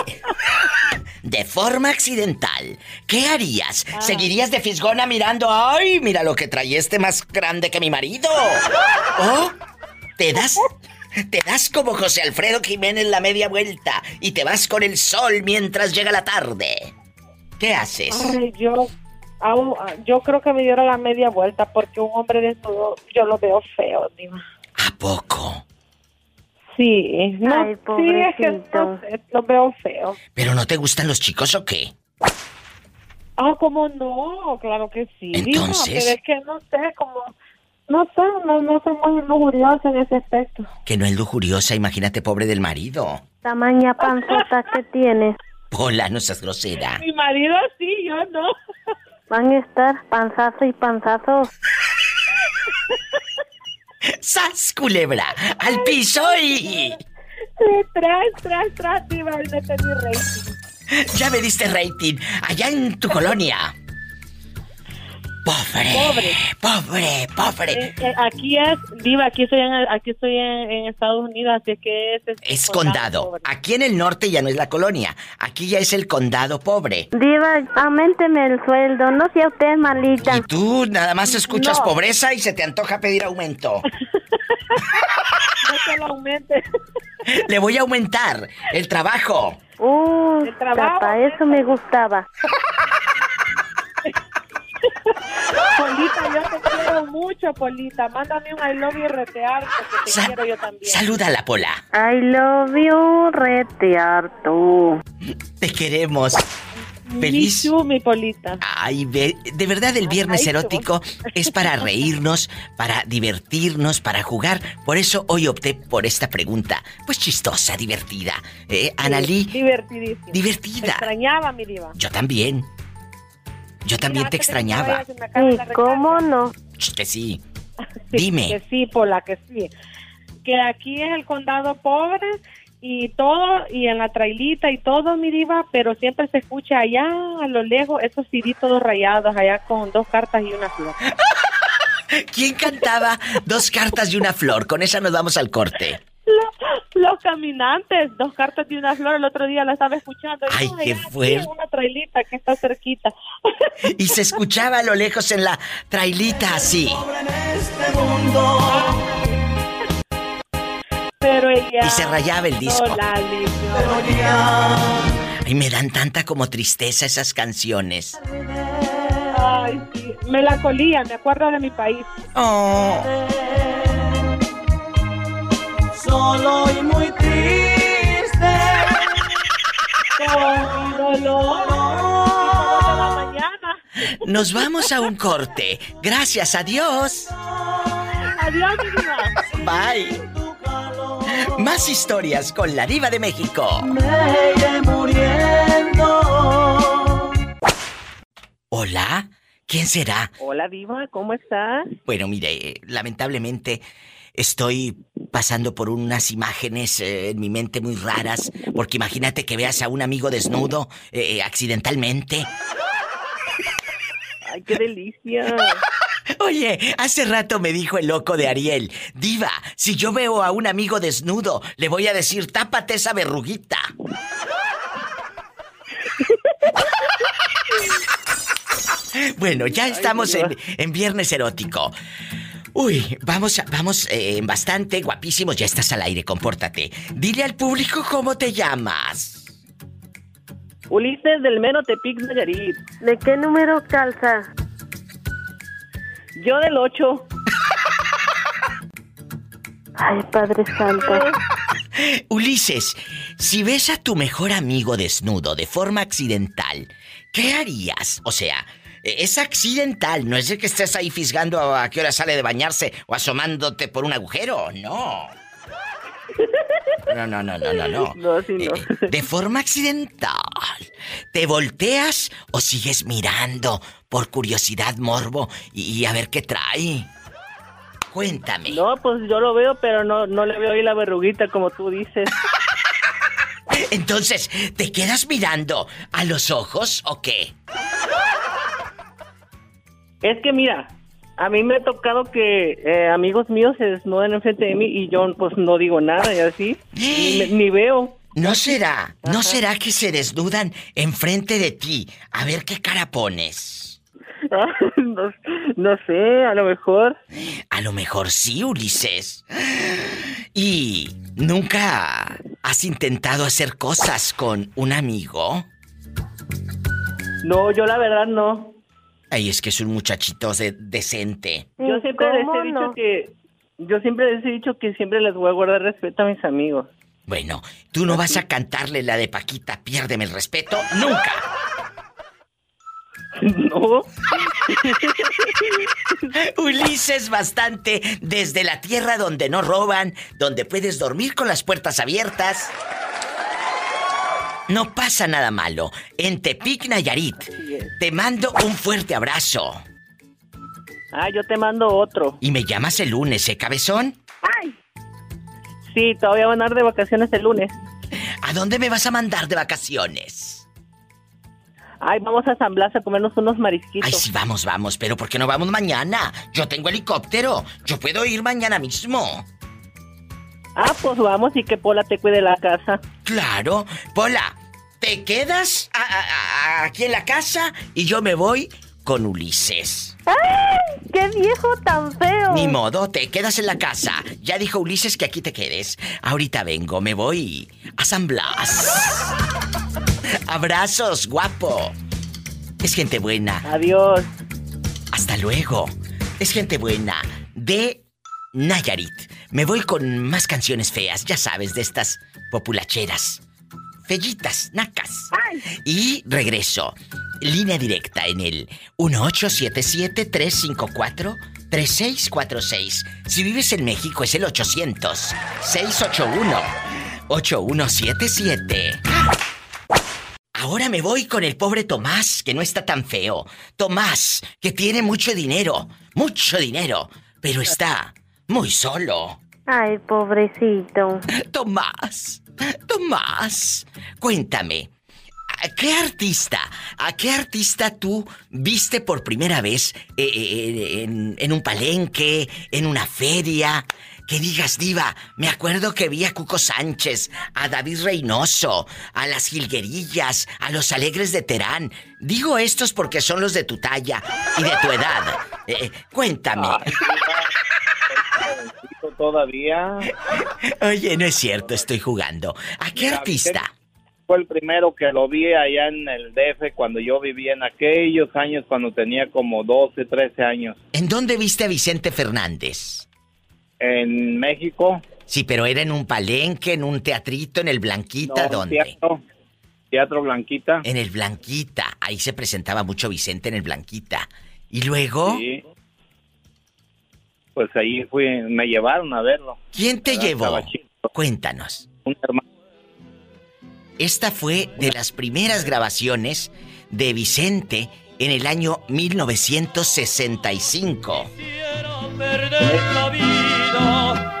de forma accidental, ¿qué harías? ¿Seguirías de fisgona mirando, ay, mira lo que trae este más grande que mi marido? ¿O te das te das como José Alfredo Jiménez la media vuelta y te vas con el sol mientras llega la tarde? ¿Qué haces? Ay, yo, yo creo que me diera la media vuelta porque un hombre desnudo yo lo veo feo, diva. ¿A poco? Sí, no, Ay, sí, es que no sé, lo veo feo. ¿Pero no te gustan los chicos o qué? Ah, ¿cómo no? Claro que sí. diva, Entonces- pero es que no sé, como... No sé, no, no soy muy lujuriosa en ese aspecto. Que no es lujuriosa, imagínate, pobre del marido. Tamaña panzota que tienes. Pola, no seas grosera. Mi marido sí, yo no. Van a estar panzazo y panzazo. ¡Sas, culebra! ¡Al piso y... Tras, tras, tras, diva, y me pedí rating. Ya me diste rating. Allá en tu colonia. Pobre. Pobre. Pobre, pobre. Eh, eh, aquí es, diva, aquí estoy en, aquí estoy en, en Estados Unidos, así que es... este, Es condado. Aquí en el norte ya no es la colonia. Aquí ya es el condado pobre. Diva, aumenteme el sueldo. No sea usted malita. Y tú nada más escuchas No. pobreza y se te antoja pedir aumento. No te lo aumente. Le voy a aumentar el trabajo. Uh, trabajo, para eso me gustaba. Polita, yo te quiero mucho, Polita. Mándame un I love you retear, porque te Sa- quiero yo también. Saluda a la Pola. I love you, retear tú. Te queremos. Feliz. Me too, mi Polita. Ay, ve- de verdad el viernes Ay, erótico es para reírnos, para divertirnos, para jugar. Por eso hoy opté por esta pregunta. Pues chistosa, divertida. Eh, Analí, Divertidísimo. Te divertida. extrañaba, mi diva. Yo también. Yo también te extrañaba. Sí, ¿cómo no? Que sí. Dime. Que sí, Pola, que sí. Que aquí es el condado pobre y todo, y en la trailita y todo, mi diva, pero siempre se escucha allá a lo lejos esos CD todos rayados, allá con dos cartas y una flor. ¿Quién cantaba dos cartas y una flor? Con esa nos vamos al corte. Los, los caminantes, dos cartas y una flor, el otro día la estaba escuchando. y, Ay, qué fuerte. una trailita que está cerquita. Y se escuchaba a lo lejos en la trailita así. Pero ella... Y se rayaba el disco. Ay, me dan tanta como tristeza esas canciones. Ay, sí. Melancolía, me acuerdo de mi país. Oh. Solo y muy triste. Con dolor. de la mañana. Nos vamos a un corte. Gracias, adiós. Adiós. Bye. Más historias con la diva de México. Me iré muriendo. Hola, ¿quién será? Hola, diva, ¿cómo estás? Bueno, mire, eh, lamentablemente estoy pasando por unas imágenes eh, en mi mente muy raras, porque imagínate que veas a un amigo desnudo eh, accidentalmente. Ay, qué delicia. Oye, hace rato me dijo el loco de Ariel, Diva, si yo veo a un amigo desnudo, le voy a decir, tápate esa verruguita. Bueno, ya estamos en, en viernes erótico. Uy, vamos, a- vamos eh, bastante guapísimos. Ya estás al aire, compórtate. Dile al público cómo te llamas. Ulises del Meno Tepic Nayarit. ¿De qué número calza? Yo del 8. Ay, Padre Santo. Ulises, si ves a tu mejor amigo desnudo de forma accidental, ¿qué harías? O sea, es accidental, no es de que estés ahí fisgando a qué hora sale de bañarse o asomándote por un agujero, no. No, no, no, no, no, no. No, sí, no. Eh, de forma accidental, ¿te volteas o sigues mirando por curiosidad, morbo y, y a ver qué trae? Cuéntame. No, pues yo lo veo, pero no, no le veo ahí la verruguita como tú dices. Entonces, ¿te quedas mirando a los ojos o qué? Es que mira, a mí me ha tocado que eh, amigos míos se desnuden enfrente de mí y yo pues no digo nada y así, ni veo. ¿No será, no será que se desnudan enfrente de ti? A ver qué cara pones. no, no sé, a lo mejor. A lo mejor sí, Ulises. ¿Y nunca has intentado hacer cosas con un amigo? No, yo la verdad no. Ay, es que es un muchachito de- decente. Yo siempre les he dicho no? que yo siempre les he dicho que siempre les voy a guardar respeto a mis amigos. Bueno, tú no vas a cantarle la de Paquita, piérdeme el respeto, nunca. No. Ulises bastante desde la tierra donde no roban, donde puedes dormir con las puertas abiertas. No pasa nada malo. En Tepic, Nayarit. Te mando un fuerte abrazo. Ah, yo te mando otro. Y me llamas el lunes, ¿eh, cabezón? Sí, todavía van a dar de vacaciones el lunes. ¿A dónde me vas a mandar de vacaciones? Ay, vamos a San Blas a comernos unos marisquitos. Ay, sí, vamos, vamos, pero ¿por qué no vamos mañana? Yo tengo helicóptero. Yo puedo ir mañana mismo. Ah, pues vamos y que Pola te cuide la casa. Claro. Pola, ¿te quedas a- a- a- aquí en la casa y yo me voy con Ulises? ¡Ay! ¡Qué viejo tan feo! Ni modo, te quedas en la casa. Ya dijo Ulises que aquí te quedes. Ahorita vengo, me voy a San Blas. Abrazos, guapo. Es gente buena. Adiós. Hasta luego. Es gente buena. De Nayarit. Me voy con más canciones feas, ya sabes, de estas populacheras. Fellitas, nacas. Y regreso. Línea directa en el 1877-354-3646. Si vives en México es el 800-681-8177. Ahora me voy con el pobre Tomás, que no está tan feo. Tomás, que tiene mucho dinero, mucho dinero, pero está muy solo. Ay, pobrecito. Tomás, Tomás, cuéntame, ¿a qué artista, a qué artista tú viste por primera vez eh, eh, en, en un palenque, en una feria? Que digas, diva, me acuerdo que vi a Cuco Sánchez, a David Reynoso, a las Jilguerillas, a los Alegres de Terán. Digo estos porque son los de tu talla y de tu edad. Eh, eh, cuéntame. Todavía. Oye, no es cierto, estoy jugando. ¿A qué artista? Fue el primero que lo vi allá en el DF cuando yo vivía en aquellos años cuando tenía como 12, 13 años. ¿En dónde viste a Vicente Fernández? En México. Sí, pero era en un palenque, en un teatrito, en el Blanquita, No, ¿dónde? Teatro, teatro Blanquita. En el Blanquita. Ahí se presentaba mucho Vicente en el Blanquita. Y luego, Sí. Pues ahí fui, me llevaron a verlo. ¿quién te ¿Verdad? llevó? Cuéntanos. Un hermano. Esta fue de las primeras grabaciones de Vicente en el año 1965. perder la vida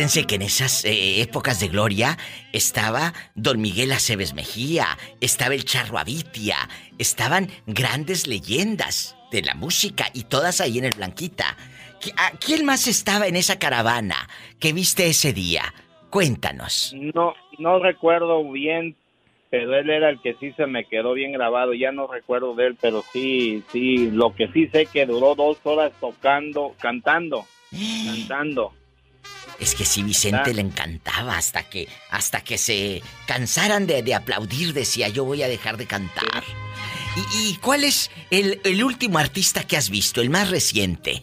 Acuérdense que en esas eh, épocas de gloria estaba Don Miguel Aceves Mejía, estaba el Charro Avitia, estaban grandes leyendas de la música y todas ahí en el Blanquita. ¿Qui- a- ¿Quién más estaba en esa caravana que viste ese día? Cuéntanos. No, no recuerdo bien, pero él era el que sí se me quedó bien grabado. Ya no recuerdo de él, pero sí, sí, lo que sí sé que duró dos horas tocando, cantando, cantando. Es que sí, Vicente Ah. le encantaba hasta que, hasta que se cansaran de, de aplaudir, decía yo voy a dejar de cantar. ¿Y, y cuál es el, el último artista que has visto, el más reciente?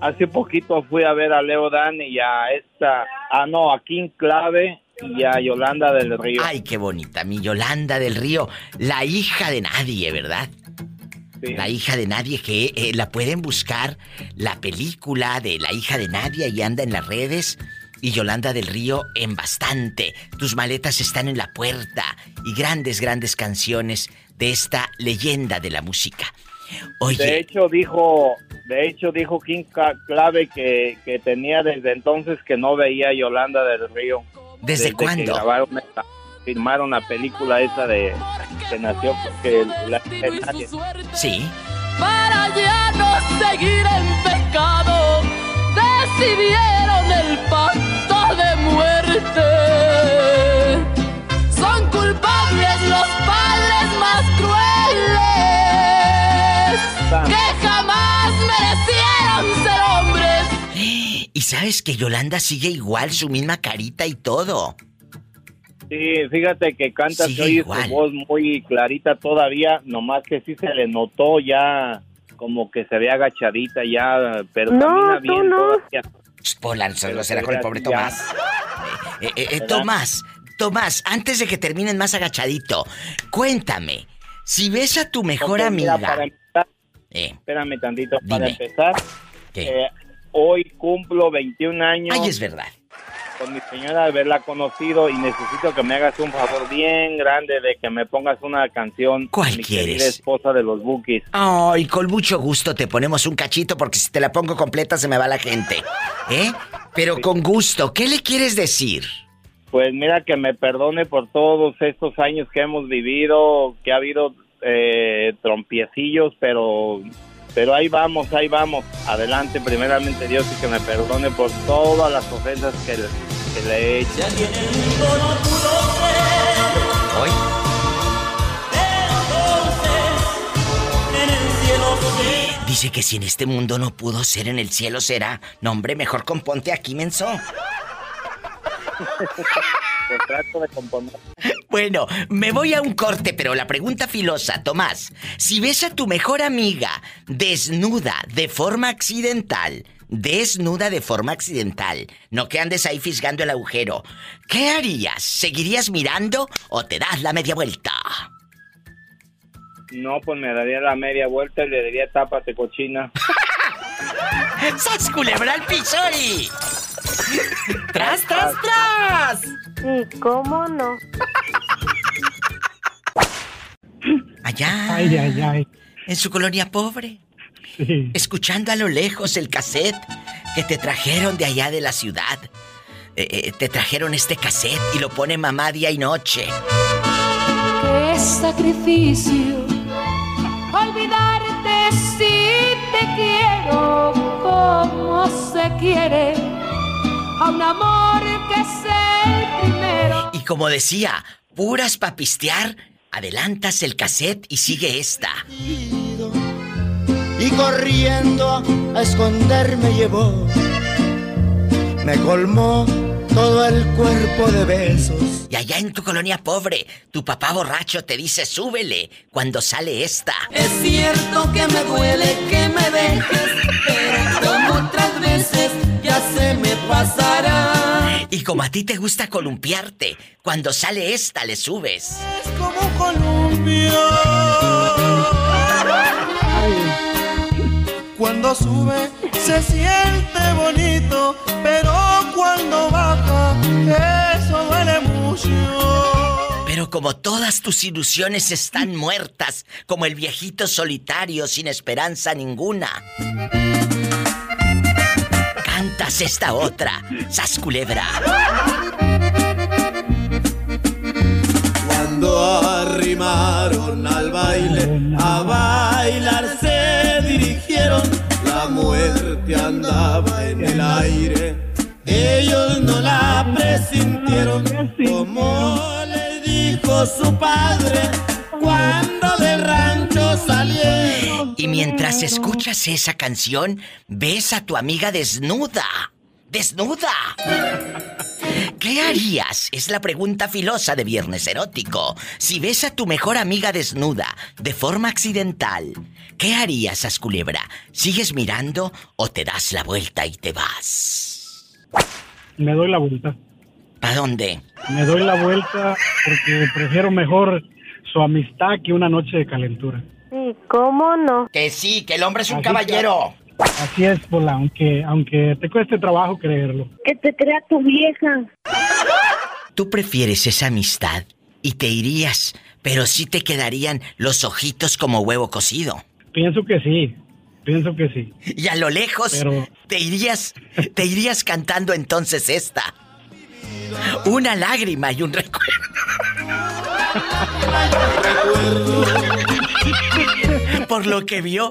Hace poquito fui a ver a Leo Dan y a esta, ah no, a King Clave y a Yolanda del Río. Ay, qué bonita, mi Yolanda del Río, la hija de nadie, ¿verdad? La hija de nadie que eh, la pueden buscar, la película de la hija de nadie y anda en las redes. Y Yolanda del Río en bastante. Tus maletas están en la puerta. Y grandes, grandes canciones de esta leyenda de la música. Oye. De hecho dijo, de hecho dijo King Clave que, que tenía desde entonces que no veía a Yolanda del Río. ¿Desde cuándo? Filmaron la película esa de que nació porque la. Sí. para ya no seguir en pecado, decidieron el pacto de muerte. Son culpables los padres más crueles que jamás merecieron ser hombres. Y sabes que Yolanda sigue igual, su misma carita y todo. Sí, fíjate que canta, se oye su voz muy clarita todavía, nomás que sí se le notó ya como que se ve agachadita ya, pero No, camina tú bien no. todavía. Pola, no se Pero grosera se con el pobre ya. Tomás. Eh, eh, eh. Tomás, Tomás, antes de que terminen más agachadito, cuéntame, si ves a tu mejor amiga... para empezar, Eh. Espérame tantito, para empezar, eh, hoy cumplo 21 años. Ay, es verdad. Con mi señora haberla conocido y necesito que me hagas un favor bien grande de que me pongas una canción. ¿Cuál mi quieres? esposa de los Bookies. Ay, con mucho gusto te ponemos un cachito porque si te la pongo completa se me va la gente. ¿Eh? Pero con gusto, ¿qué le quieres decir? Pues mira que me perdone por todos estos años que hemos vivido, que ha habido eh, trompiecillos, pero pero ahí vamos, ahí vamos. Adelante, primeramente Dios y que me perdone por todas las ofensas que, le- que le he hecho. Hoy. Dice que si en este mundo no pudo ser, en el cielo será. No, hombre, mejor componte aquí, menso. Pues trato de componer. Bueno, me voy a un corte, pero la pregunta filosa, Tomás. Si ves a tu mejor amiga desnuda de forma accidental, desnuda de forma accidental, no que andes ahí fisgando el agujero, ¿qué harías? ¿Seguirías mirando o te das la media vuelta? No, pues me daría la media vuelta y le diría tápate cochina. ¡Sas culebra al piso y... ¡Tras, tras, tras! Sí, ¿cómo no? Allá. Ay, ay, ay. En su colonia pobre. Sí. Escuchando a lo lejos el cassette que te trajeron de allá de la ciudad. Eh, eh, te trajeron este cassette y lo pone mamá día y noche. Qué sacrificio olvidarte si te quiero como se quiere a un amor que es el primero. Y como decía, puras pa' pistear, adelantas el cassette y sigue esta. y corriendo a esconderme llevó. Me colmó todo el cuerpo de besos. Y allá en tu colonia pobre, tu papá borracho te dice súbele cuando sale esta. Es cierto que me duele que me dejes, pero como otras veces ya se me pasará. Y como a ti te gusta columpiarte, cuando sale esta le subes. Como un columpio. Cuando sube se siente bonito, pero cuando baja eso duele mucho. Pero como todas tus ilusiones están muertas, como el viejito solitario sin esperanza ninguna. Esta otra, sas culebra. Cuando arrimaron al baile, a bailar se dirigieron. La muerte andaba en el aire. Ellos no la presintieron como le dijo su padre cuando del rancho salieron. Y mientras escuchas esa canción, ves a tu amiga desnuda. ¡Desnuda! ¿Qué harías? Es la pregunta filosa de Viernes Erótico. Si ves a tu mejor amiga desnuda de forma accidental, ¿qué harías, Asculebra? ¿Sigues mirando o te das la vuelta y te vas? Me doy la vuelta. ¿Para dónde? Me doy la vuelta porque prefiero mejor su amistad que una noche de calentura. Sí, ¿cómo no? Que sí, que el hombre es un Así caballero. Así es, Pola, aunque, aunque te cueste trabajo creerlo. Que te crea tu vieja. Tú prefieres esa amistad y te irías, pero sí te quedarían los ojitos como huevo cocido. Pienso que sí, pienso que sí. Y a lo lejos Pero- te irías, te irías cantando entonces esta. Una lágrima y un recuerdo. Por lo que vio.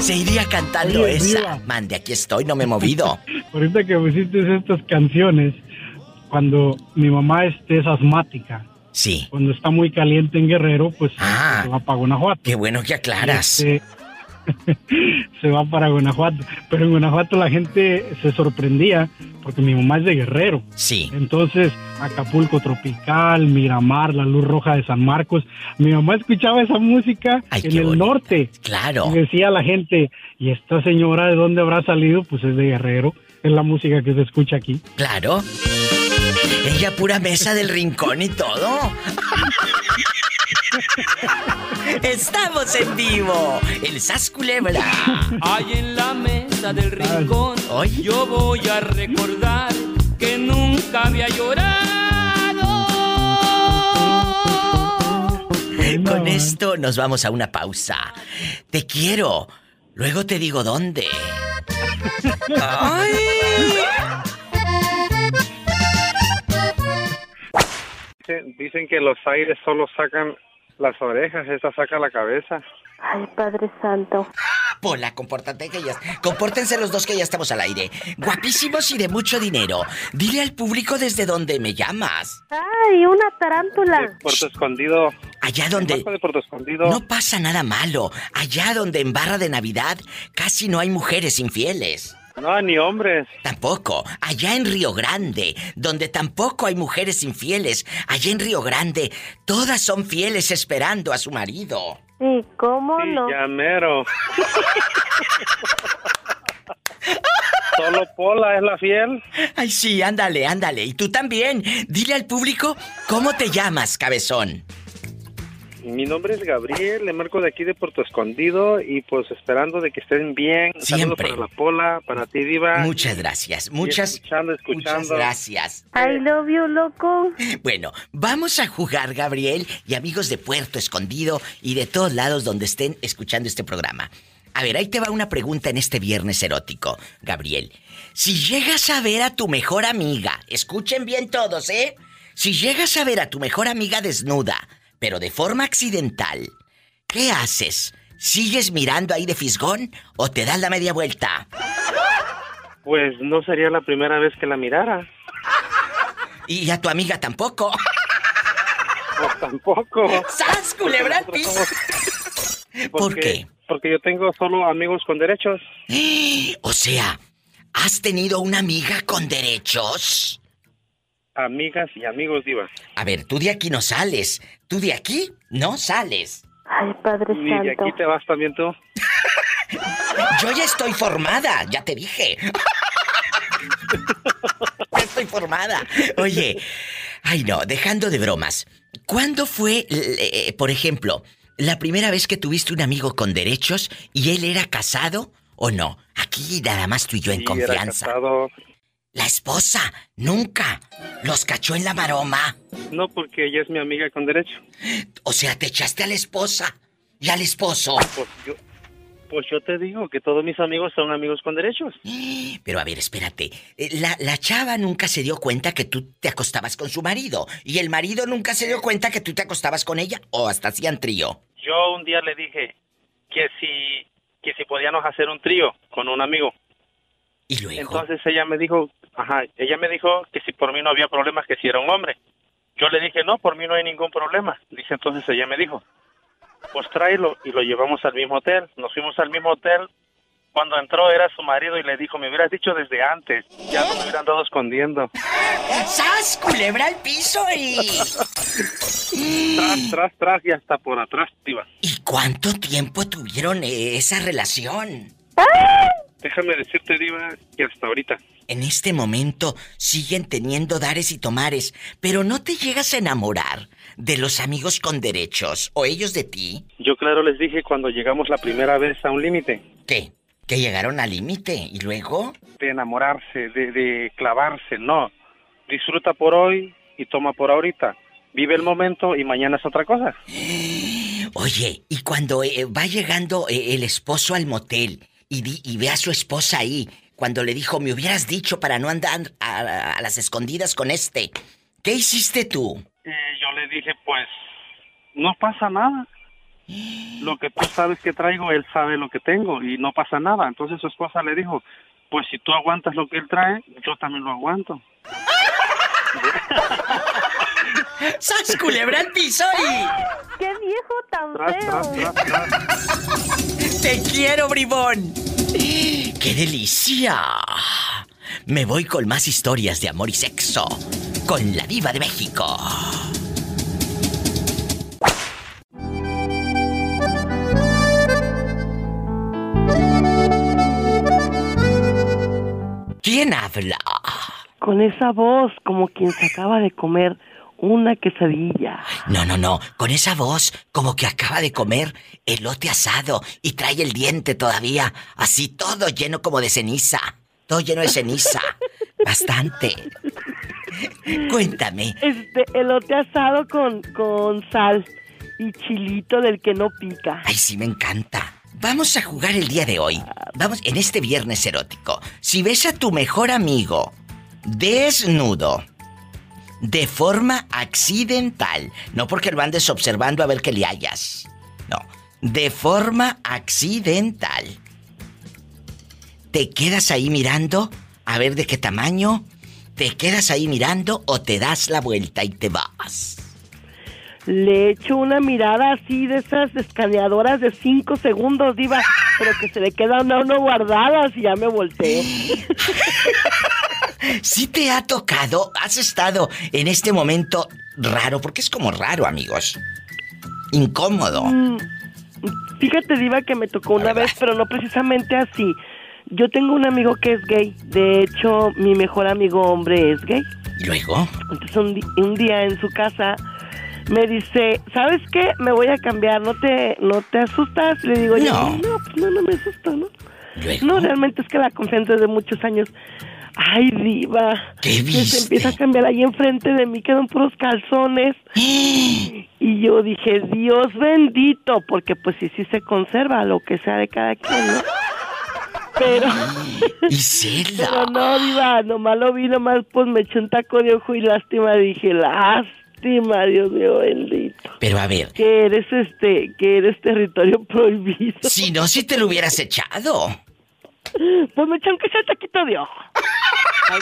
Se iría cantando Oye, esa. Diva. Mande, aquí estoy, no me he movido. Ahorita que pusiste estas canciones, cuando mi mamá es, es asmática, Sí. cuando está muy caliente en Guerrero, pues se va para Guanajuato. Qué bueno que aclaras. Este, se va para Guanajuato. Pero en Guanajuato la gente se sorprendía porque mi mamá es de Guerrero. Sí. Entonces, Acapulco Tropical, Miramar, la Luz Roja de San Marcos. Mi mamá escuchaba esa música en el norte. Claro. Y decía a la gente, ¿y esta señora de dónde habrá salido? Pues es de Guerrero. Es la música que se escucha aquí. Claro. Ella pura mesa del rincón y todo. Estamos en vivo. El Sas Culebra. Ahí en la mesa del rincón yo voy a recordar que nunca había llorado. Con esto nos vamos a una pausa. Te quiero. Luego te digo dónde. Ay. Dicen que los aires solo sacan las orejas, esta saca la cabeza. Ay, Padre Santo. Pola, compórtate que ya. Compórtense los dos que ya estamos al aire. Guapísimos y de mucho dinero. Dile al público desde dónde me llamas. Ay, una tarántula. Puerto Escondido. Allá donde. Marco de Puerto Escondido. No pasa nada malo. Allá donde en barra de Navidad casi no hay mujeres infieles. No, ni hombres. Tampoco. Allá en Río Grande, donde tampoco hay mujeres infieles. Allá en Río Grande, todas son fieles esperando a su marido. Sí, ¿cómo no? Ya mero. Solo Pola es la fiel. Ay, sí, ándale, ándale. Y tú también. Dile al público cómo te llamas, cabezón. Mi nombre es Gabriel, le marco de aquí de Puerto Escondido y pues esperando de que estén bien. Saludos Siempre. para la Pola, para ti, Diva. Muchas gracias. Muchas, escuchando, escuchando. muchas gracias. I love you, loco. Bueno, vamos a jugar, Gabriel, y amigos de Puerto Escondido y de todos lados donde estén escuchando este programa. A ver, ahí te va una pregunta en este viernes erótico, Gabriel. Si llegas a ver a tu mejor amiga, escuchen bien todos, ¿eh? Si llegas a ver a tu mejor amiga desnuda, pero de forma accidental, ¿qué haces? ¿Sigues mirando ahí de fisgón o te das la media vuelta? Pues no sería la primera vez que la mirara. Y a tu amiga tampoco. Pues tampoco. ¡Sas, culebra! ¿Por qué? Porque yo tengo solo amigos con derechos. O sea, ¿has tenido una amiga con derechos? Amigas y amigos, Diva. A ver, tú de aquí no sales. Tú de aquí no sales. Ay, Padre Ni de aquí te vas también tú. Yo ya estoy formada, ya te dije. Ya estoy formada. Oye, ay no, dejando de bromas. ¿Cuándo fue, eh, por ejemplo, la primera vez que tuviste un amigo con derechos y él era casado o no? Aquí nada más tú y yo en Sí, era confianza. casado. La esposa, nunca. Los cachó en la maroma. No, porque ella es mi amiga con derecho. O sea, te echaste a la esposa y al esposo. Pues yo, pues yo te digo que todos mis amigos son amigos con derechos. Pero a ver, espérate. Eh, La, la chava nunca se dio cuenta que tú te acostabas con su marido. Y el marido nunca se dio cuenta que tú te acostabas con ella. O hasta hacían trío. Yo un día le dije que si, que si podíamos hacer un trío con un amigo. Y luego. Entonces ella me dijo, ajá, ella me dijo que si por mí no había problemas, que si era un hombre. Yo le dije, no, por mí no hay ningún problema. Dice, entonces ella me dijo, pues tráelo y lo llevamos al mismo hotel. Nos fuimos al mismo hotel Cuando entró era su marido y le dijo, me hubieras dicho desde antes, ya no me hubieran dado escondiendo. ¡Sas, culebra al piso y... Tras, tras, tras y hasta por atrás, diva. ¿Y cuánto tiempo tuvieron esa relación? Déjame decirte, diva, que hasta ahorita. En este momento siguen teniendo dares y tomares, pero no te llegas a enamorar de los amigos con derechos o ellos de ti. Yo claro les dije cuando llegamos la primera vez a un límite. ¿Qué? Que llegaron al límite y luego... De enamorarse, de, de clavarse, no. Disfruta por hoy y toma por ahorita. Vive el momento y mañana es otra cosa. Oye, y cuando eh, va llegando eh, el esposo al motel y, di- y ve a su esposa ahí, cuando le dijo, me hubieras dicho para no andar a, a las escondidas con este, ¿qué hiciste tú? Eh, yo le dije, pues, no pasa nada. Lo que tú sabes que traigo, él sabe lo que tengo y no pasa nada. Entonces su esposa le dijo, pues si tú aguantas lo que él trae, yo también lo aguanto. ¡Sas, culebra al piso y... ¡Qué viejo tan Tras, tras, tras, tras. ¡Te quiero, bribón! ¡Qué delicia! Me voy con más historias de amor y sexo. Con la diva de México. ¿Quién habla? Con esa voz, como quien se acaba de comer una quesadilla. No, no, no. Con esa voz, como que acaba de comer elote asado y trae el diente todavía, así todo lleno como de ceniza. Todo lleno de ceniza. Bastante. Cuéntame. Este, elote asado con, con sal y chilito del que no pica. Ay, sí, me encanta. Vamos a jugar el día de hoy. Vamos, en este viernes erótico. Si ves a tu mejor amigo desnudo, de forma accidental, no porque lo andes observando a ver que le hayas. No, de forma accidental. ¿Te quedas ahí mirando a ver de qué tamaño? ¿Te quedas ahí mirando o te das la vuelta y te vas? Le echo una mirada así de esas escaneadoras de cinco segundos, diva, pero que se le quedan a uno guardadas y ya me volteo. Si te ha tocado, has estado en este momento raro, porque es como raro, amigos. Incómodo. Mm, Fíjate, Diva, que me tocó una vez, pero no precisamente así. Yo tengo un amigo que es gay. De hecho, mi mejor amigo hombre es gay. ¿Y luego? Entonces, un, día en su casa me dice, ¿sabes qué? Me voy a cambiar, ¿no te, no te asustas? Le digo, yo, No. no, pues no, no me asusto, ¿no? ¿Luego? No, realmente es que la confianza es de muchos años. Ay, diva. ¿Qué Que viste? se empieza a cambiar ahí enfrente de mí, quedan puros calzones. y yo dije, Dios bendito, porque pues sí, sí se conserva lo que sea de cada quien, ¿no? Pero... Isela. Pero no, diva, nomás lo vi, nomás pues me eché un taco de ojo y lástima, dije, lástima, Dios mío bendito. Pero a ver, Que eres este, que eres territorio prohibido. si no, si te lo hubieras echado. Pues me eché aunque sea taquito de ojo. Ay,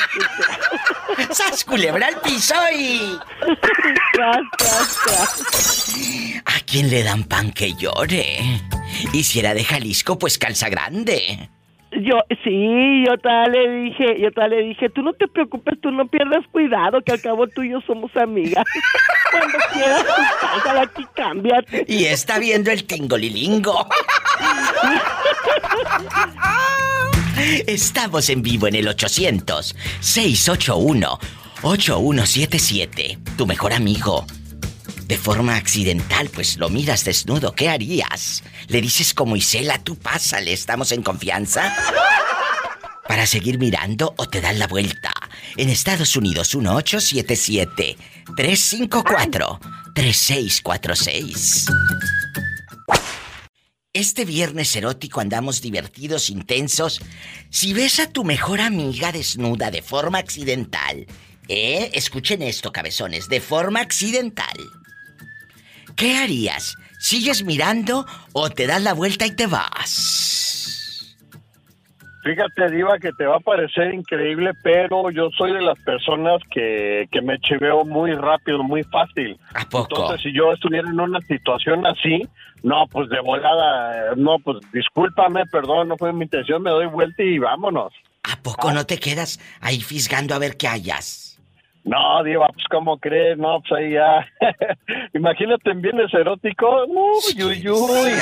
qué. ¡Sas, culebra al piso y... Tras, tras, tras. ¿A quién le dan pan que llore? Y si era de Jalisco, pues calza grande. Yo, sí, yo tal le dije, yo tal le dije, tú no te preocupes, tú no pierdas cuidado, que al cabo tú y yo somos amigas. Cuando quieras, pásala aquí, cámbiate. Y está viendo el tingolilingo. Estamos en vivo en el 800-681-8177. Tu mejor amigo. De forma accidental, pues lo miras desnudo. ¿Qué harías? Le dices como Isela, tú pásale, estamos en confianza. Para seguir mirando o te dan la vuelta. En Estados Unidos, 1877-354-3646. Este viernes erótico andamos divertidos, intensos. Si ves a tu mejor amiga desnuda de forma accidental, ¿eh? Escuchen esto, cabezones, de forma accidental. ¿Qué harías? ¿Sigues mirando o te das la vuelta y te vas? Fíjate, Diva, que te va a parecer increíble, pero yo soy de las personas que, que me chiveo muy rápido, muy fácil. ¿A poco? Entonces, si yo estuviera en una situación así, no, pues de volada, no, pues discúlpame, perdón, no fue mi intención, me doy vuelta y vámonos. ¿A poco no te quedas ahí fisgando a ver qué hayas? No, Diva, pues ¿cómo crees? No, pues ahí ya. Imagínate en bienes eróticos. Uy, uy, uy.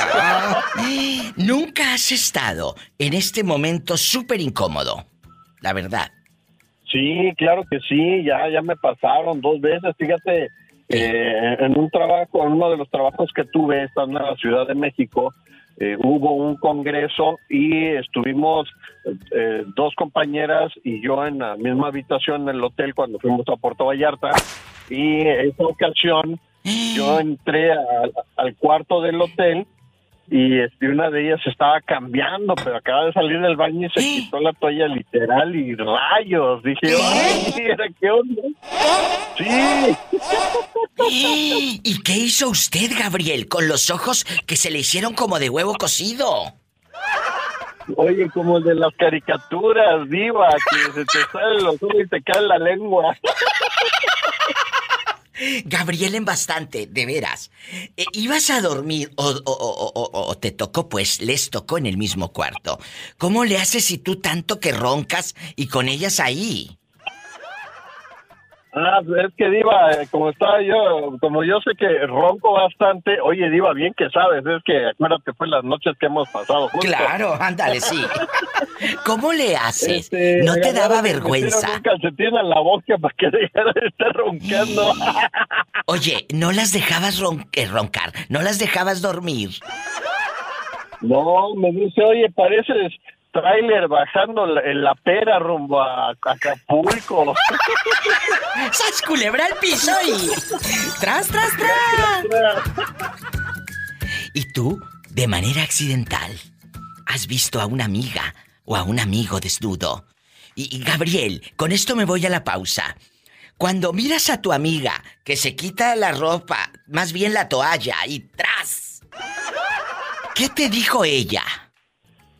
Nunca has estado en este momento súper incómodo. La verdad. Sí, claro que sí, ya, ya me pasaron dos veces, fíjate, eh, en un trabajo, en uno de los trabajos que tuve, estando en la Ciudad de México, eh, hubo un congreso y estuvimos eh, dos compañeras y yo en la misma habitación en el hotel cuando fuimos a Puerto Vallarta. Y en esa ocasión yo entré al cuarto del hotel y este, una de ellas estaba cambiando, pero acaba de salir del baño y se quitó la toalla literal y rayos. Dije, ¡ay, mira qué onda! ¡Sí! ¿Y qué hizo usted, Gabriel, con los ojos que se le hicieron como de huevo cocido? Oye, como el de las caricaturas, diva, que se te salen los ojos y te cae la lengua. Gabriel en bastante, de veras. Eh, ¿Ibas a dormir o, o- te tocó, pues, les tocó en el mismo cuarto? ¿Cómo le haces si tú tanto que roncas y con ellas ahí? Ah, es que Diva, eh, como estaba yo, como yo sé que ronco bastante, oye Diva, bien que sabes, es que acuérdate fue las noches que hemos pasado. Claro, ándale, sí. ¿Cómo le haces? Este, ¿No te daba vergüenza? un calcetín en la boca para que dejara de estar roncando. Oye, ¿no las dejabas ron- eh, roncar? ¿No las dejabas dormir? No, me dice, oye, pareces tráiler bajando en la pera rumbo a Acapulco. ¡Sas culebra al piso y... ¡Tras, tras, tras! ¿Y tú, de manera accidental, has visto a una amiga o a un amigo desnudo? Y, Gabriel, con esto me voy a la pausa. Cuando miras a tu amiga que se quita la ropa, más bien la toalla, y tras, ¿qué te dijo ella?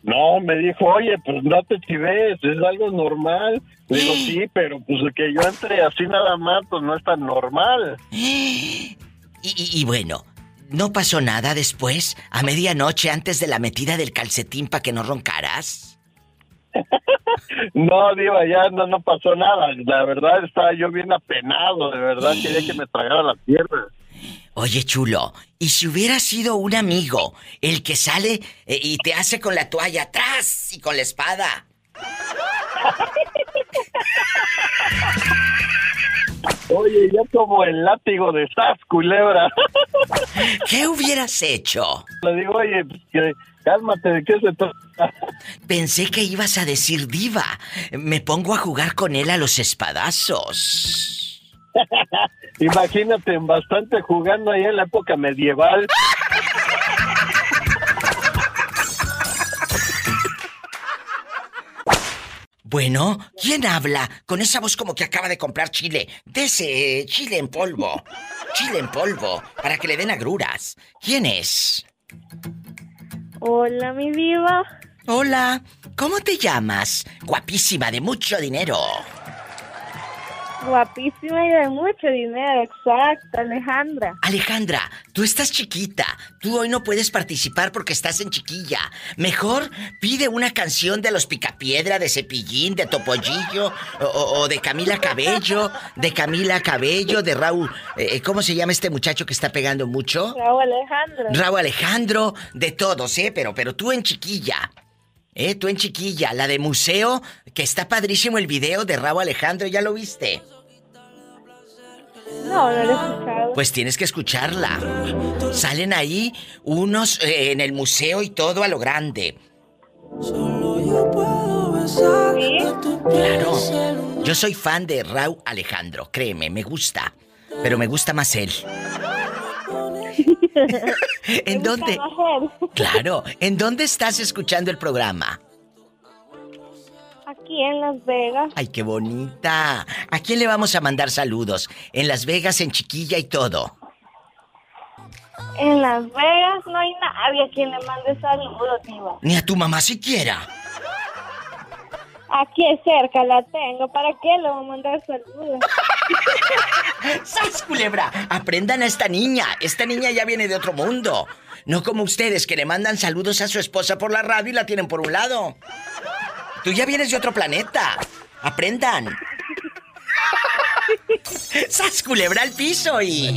No, me dijo, oye, pues no te chives, es algo normal. Le Digo, sí, pero pues que yo entre así nada más, pues no es tan normal. Y, y- y bueno, ¿no pasó nada después, a medianoche antes de la metida del calcetín para que no roncaras? No, Diva, ya no, no pasó nada. La verdad estaba yo bien apenado, de verdad, quería que me tragara la tierra. Oye, chulo, ¿y si hubiera sido un amigo el que sale eh, y te hace con la toalla atrás y con la espada? Oye, ya como el látigo de Sas, culebra. ¿Qué hubieras hecho? Le digo, oye, pues, que, cálmate, ¿de qué se trata? Pensé que ibas a decir diva. Me pongo a jugar con él a los espadazos. Imagínate, bastante jugando ahí en la época medieval. Bueno, ¿quién habla? Con esa voz como que acaba de comprar chile. De ese chile en polvo. Chile en polvo. Para que le den agruras. ¿Quién es? Hola, mi diva. Hola. ¿Cómo te llamas? Guapísima, de mucho dinero. Guapísima y de mucho dinero, exacto, Alejandra. Alejandra, tú estás chiquita. Tú hoy no puedes participar porque estás en chiquilla. Mejor pide una canción de los Picapiedra, de Cepillín, de Topollillo, o, de Camila Cabello, de Camila Cabello, de Raúl. eh, ¿Cómo se llama este muchacho que está pegando mucho? Raúl Alejandra. Raúl Alejandro, de todos, ¿eh? Pero, pero tú en chiquilla. ¿Eh? Tú en chiquilla, la de museo, que está padrísimo el video de Raúl Alejandro, ¿ya lo viste? No, no lo he escuchado. Pues tienes que escucharla. Salen ahí unos eh, en el museo y todo a lo grande. Claro. Yo soy fan de Raúl Alejandro, créeme, me gusta. Pero me gusta más él. ¿En dónde? Claro, ¿en dónde estás escuchando el programa? Aquí en Las Vegas. Ay, qué bonita. ¿A quién le vamos a mandar saludos? En Las Vegas, en Chiquilla y todo. En Las Vegas no hay nadie a quien le mande saludos, diva. Ni a tu mamá siquiera. Aquí cerca la tengo. ¿Para qué le voy a mandar saludos? ¡Sas, culebra! Aprendan a esta niña. Esta niña ya viene de otro mundo. No como ustedes que le mandan saludos a su esposa por la radio y la tienen por un lado. Tú ya vienes de otro planeta. Aprendan. ¡Sas, culebra al piso y...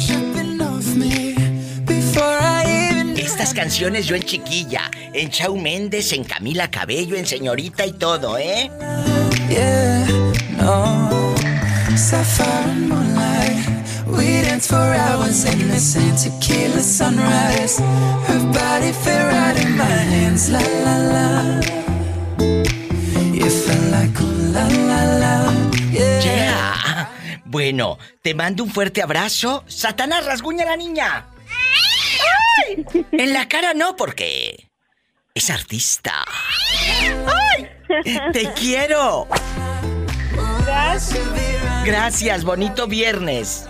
Estas canciones yo en chiquilla, en Chau Méndez, en Camila Cabello, en Señorita y todo, ¿eh? Yeah, no. Sapphire and moonlight. We danced for hours in the sand, tequila sunrise. Her body fit right in my hands, la la la. You felt like ooh, la la la. Yeah. Yeah. Bueno, te mando un fuerte abrazo. Satanás, rasguña a la niña. ¡Ay! En la cara no, porque es artista. ¡Ay! ¡Te quiero! Gracias. Gracias, bonito viernes.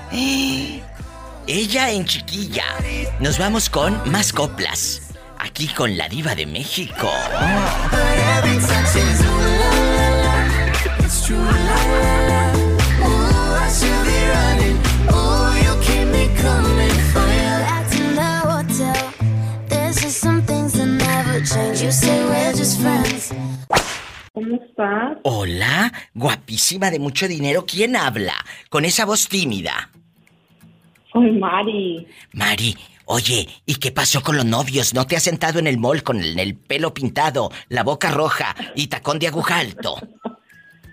Ella en chiquilla. Nos vamos con más coplas. Aquí con la diva de México. Every ¿Cómo estás? Hola, guapísima de mucho dinero. ¿Quién habla? Con esa voz tímida. Soy Mari. Mari, oye, ¿y qué pasó con los novios? ¿No te has sentado en el mall con el, el pelo pintado, la boca roja y tacón de aguja alto?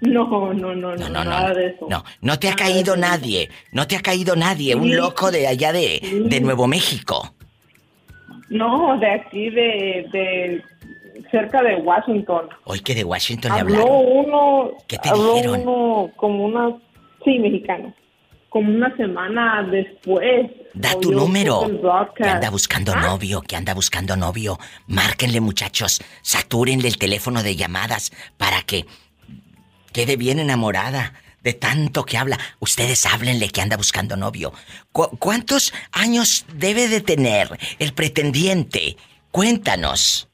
No, no, no, no, No, no, nada no. de eso. No, no te ha Nada caído nadie. No te ha caído nadie. Un loco de allá de, de Nuevo México. No, de aquí, de, de cerca de Washington. Hoy que de Washington le hablaron. uno, ¿Qué te habló dijeron? uno como una, sí, mexicano, como una semana después. Da tu número. Que anda buscando ¿Ah? novio, que anda buscando novio. Márquenle, muchachos. Satúrenle el teléfono de llamadas para que quede bien enamorada de tanto que habla. Ustedes háblenle que anda buscando novio. ¿Cu- ¿Cuántos años debe de tener el pretendiente? Cuéntanos.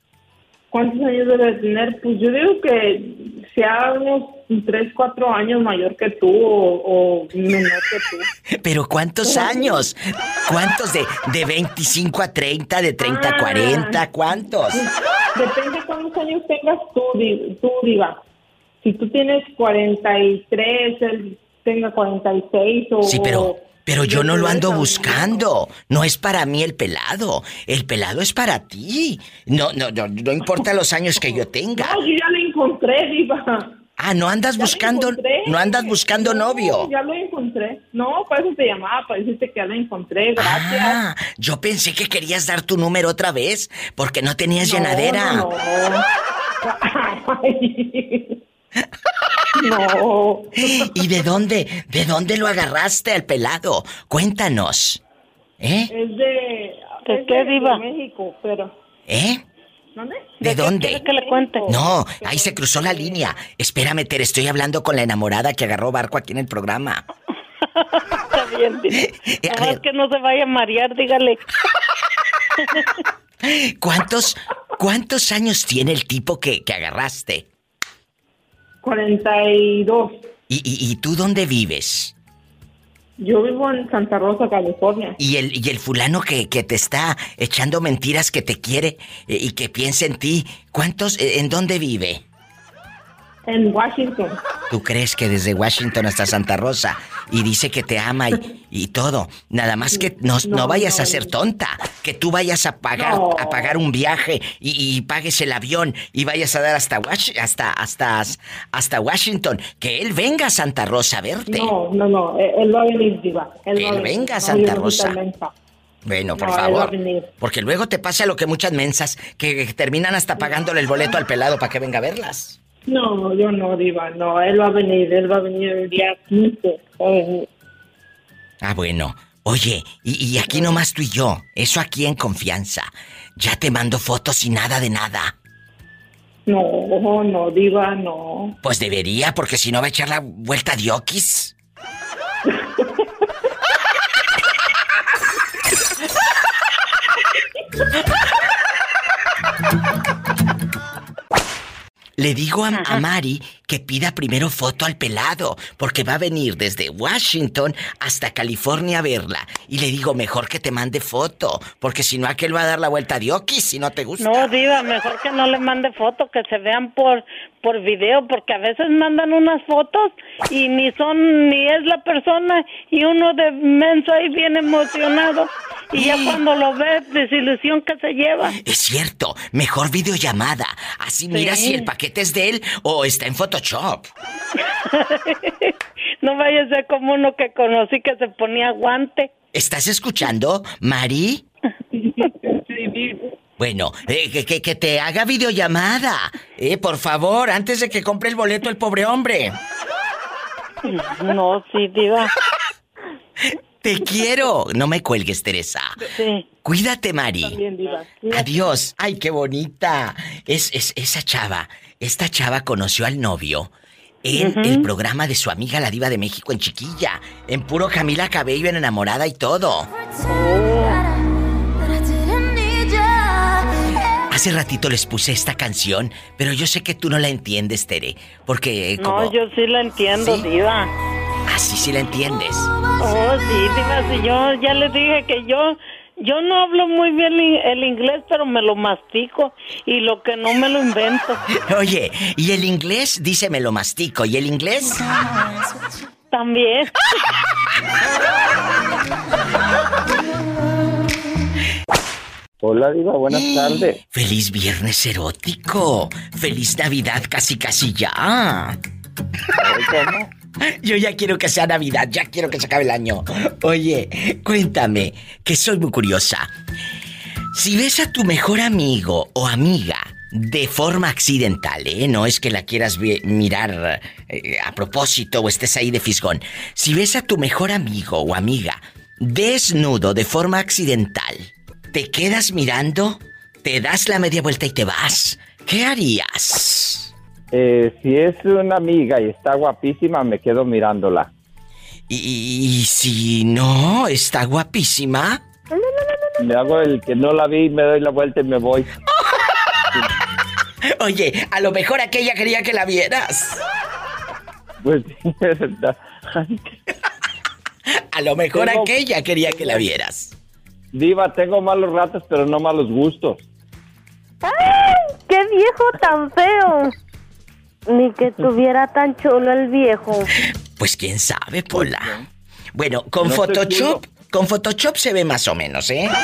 ¿Cuántos años debe de tener? Pues yo digo que sea unos 3, 4 años mayor que tú o, o menor que tú. Pero ¿cuántos años? ¿Cuántos de, de 25 a 30, de 30 a 40? ¿Cuántos? Depende cuántos años tengas tú, tú diga. Si tú tienes 43, él tenga 46 o... Sí, pero, pero yo no lo ando buscando. No es para mí el pelado. El pelado es para ti. No, no, no, no importa los años que yo tenga. No, yo ya lo encontré, diva. Ah, no andas buscando, no andas buscando novio. Ya lo encontré. No, para eso te llamaba, para decirte que ya lo encontré, gracias. Ah, yo pensé que querías dar tu número otra vez porque no tenías llenadera. No, no. ¿Y de dónde, de dónde lo agarraste al pelado? Cuéntanos. ¿Eh? Es de... ¿De es qué, de- diva? de México, pero... ¿Eh? ¿Dónde? ¿De dónde? ¿Quieres que le cuente? No, ahí se cruzó la línea. Espérame, Ter, estoy hablando con la enamorada que agarró barco aquí en el programa. Está bien, diva. Eh, a Nada ver. más que no se vaya a marear, dígale. ¿Cuántos, cuántos años tiene el tipo que, que agarraste? 42. ¿Y, y, y tú dónde vives? Yo vivo en Santa Rosa, California. ¿Y el, y el fulano que, que te está echando mentiras que te quiere eh, y que piensa en ti? ¿Cuántos, eh, en dónde vive? En Washington. ¿Tú crees que desde Washington hasta Santa Rosa y dice que te ama y, y todo? Nada más que no, no No, vayas a ser tonta, que tú vayas a pagar a pagar un viaje y, y pagues el avión y vayas a dar hasta Wash- hasta hasta hasta Washington, que él venga a Santa Rosa a verte. No, no, no. Él, él va a venir, diva. Él, a Él venga a Santa Rosa. Bueno, por No, favor. Porque luego te pasa lo que muchas mensas que terminan hasta pagándole el boleto al pelado para que venga a verlas. No, yo no, diva. No, él va a venir. Él va a venir el día 15. Va a venir. Ah, bueno. Oye, y, y aquí nomás tú y yo, eso aquí en confianza. Ya te mando fotos y nada de nada. No, no, diva, no. Pues debería, porque si no va a echar la vuelta de Oquis. Le digo a, a Mari que pida primero foto al pelado, porque va a venir desde Washington hasta California a verla. Y le digo, mejor que te mande foto, porque si no aquel va a dar la vuelta de Oquis si no te gusta. No, diva, mejor que no le mande foto, que se vean por por video, porque a veces mandan unas fotos y ni son, ni es la persona, y uno de menso ahí bien emocionado, y ya cuando lo ve, desilusión que se lleva. Es cierto, mejor videollamada. Así mira Sí. si el paquete es de él o está en Photoshop. No vaya a ser como uno que conocí que se ponía guante. ¿Estás escuchando, Mari? Bueno, eh, que, que- que te haga videollamada. Eh, por favor, antes de que compre el boleto el pobre hombre. No, sí, diva. Te quiero. No me cuelgues, Teresa. Sí. Cuídate, Mari. También, diva. Adiós. Ay, qué bonita. Es, es esa chava. Esta chava conoció al novio en el programa de su amiga la diva de México en Chiquilla. En puro Camila Cabello en enamorada y todo. Hace ratito les puse esta canción, pero yo sé que tú no la entiendes, Tere, porque como No, yo sí la entiendo, ¿Sí? diva. Así sí la entiendes. Oh, sí, diva, sí, yo ya les dije que yo, yo no hablo muy bien el inglés, pero me lo mastico y lo que no me lo invento. Oye, ¿y el inglés? Dice me lo mastico, ¿y el inglés? También. Hola, Diva, buenas tardes. Feliz viernes erótico. Feliz Navidad casi casi ya. Yo ya quiero que sea Navidad, ya quiero que se acabe el año. Oye, cuéntame, que soy muy curiosa. Si ves a tu mejor amigo o amiga de forma accidental, ¿eh? No es que la quieras mirar eh, a propósito o estés ahí de fisgón. Si ves a tu mejor amigo o amiga desnudo de forma accidental, ¿te quedas mirando? ¿Te das la media vuelta y te vas? ¿Qué harías? Eh, si es una amiga y está guapísima, me quedo mirándola. Y, y si no, está guapísima. Me hago el que no la vi, me doy la vuelta y me voy. Oye, a lo mejor aquella quería que la vieras. Pues sí, es verdad. A lo mejor Tengo- aquella quería que la vieras. Diva, tengo malos ratos, pero no malos gustos. ¡Ay! ¡Qué viejo tan feo! Ni que tuviera tan chulo el viejo. Pues quién sabe, Pola. Bueno, con No Photoshop, con Photoshop se ve más o menos, ¿eh?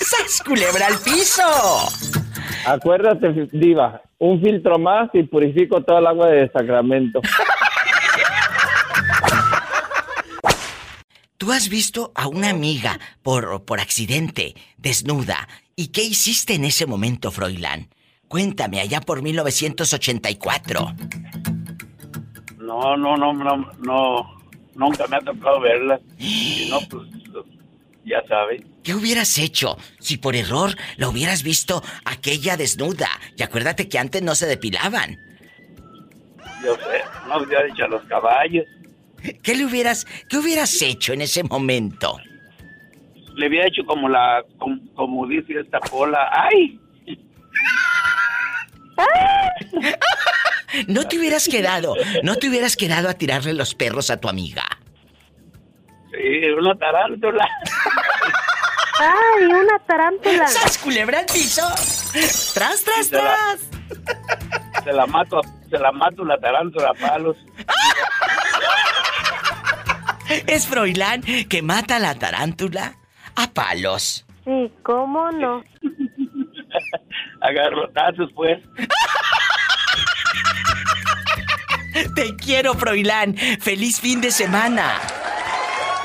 ¡Sas culebra al piso! Acuérdate, Diva, un filtro más y purifico toda el agua de Sacramento. Tú has visto a una amiga por, por accidente, desnuda. ¿Y qué hiciste en ese momento, Froilán? Cuéntame, allá por 1984. No, no, no, no, no, nunca me ha tocado verla. Si no, pues, ya sabes. ¿Qué hubieras hecho si por error la hubieras visto aquella desnuda? Y acuérdate que antes no se depilaban. Yo sé, no hubiera dicho a los caballos. ¿Qué le hubieras, qué hubieras hecho en ese momento? Le había hecho como la, como, como dice esta pola. ¡Ay! No te hubieras quedado, no te hubieras quedado a tirarle los perros a tu amiga. Sí, una tarántula. ¡Ay, una tarántula! ¡Sas culebra al piso! ¡Tras, tras, Se la- tras! Se la mato, se la mato la tarántula a palos. Es Froilán que mata a la tarántula a palos. Sí, ¿cómo no? Agarrotazos, pues. Te quiero, Froilán. Feliz fin de semana.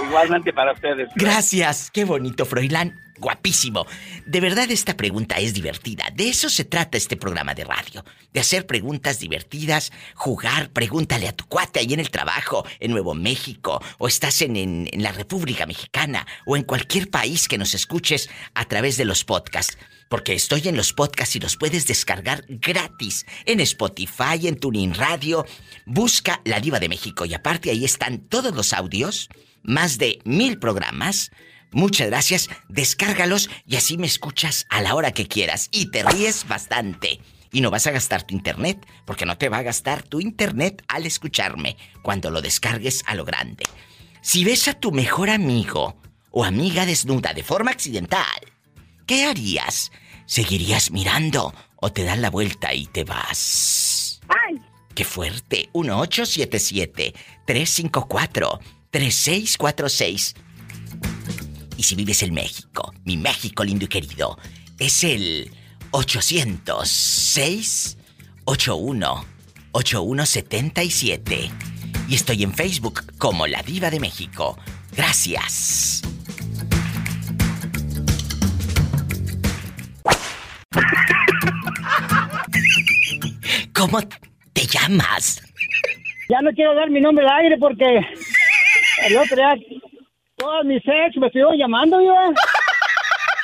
Igualmente para ustedes. Gracias. Qué bonito, Froilán. Guapísimo. De verdad esta pregunta es divertida. De eso se trata este programa de radio. De hacer preguntas divertidas, jugar, pregúntale a tu cuate ahí en el trabajo, en Nuevo México, o estás en, en- la República Mexicana, o en cualquier país que nos escuches a través de los podcasts. Porque estoy en los podcasts y los puedes descargar gratis en Spotify, en Tuning Radio. Busca La Diva de México y aparte ahí están todos los audios, más de mil programas Muchas gracias. Descárgalos y así me escuchas a la hora que quieras. Y te ríes bastante. Y no vas a gastar tu internet, porque no te va a gastar tu internet al escucharme cuando lo descargues a lo grande. Si ves a tu mejor amigo o amiga desnuda de forma accidental, ¿qué harías? ¿Seguirías mirando o te das la vuelta y te vas? ¡Ay! ¡Qué fuerte! 1877-354-3646. Y si vives en México, mi México lindo y querido, es el 806 81 8177. Y estoy en Facebook como La Diva de México. Gracias. ¿Cómo te llamas? Ya no quiero dar mi nombre al aire porque el otro día todos mis ex me estuvieron llamando, yo.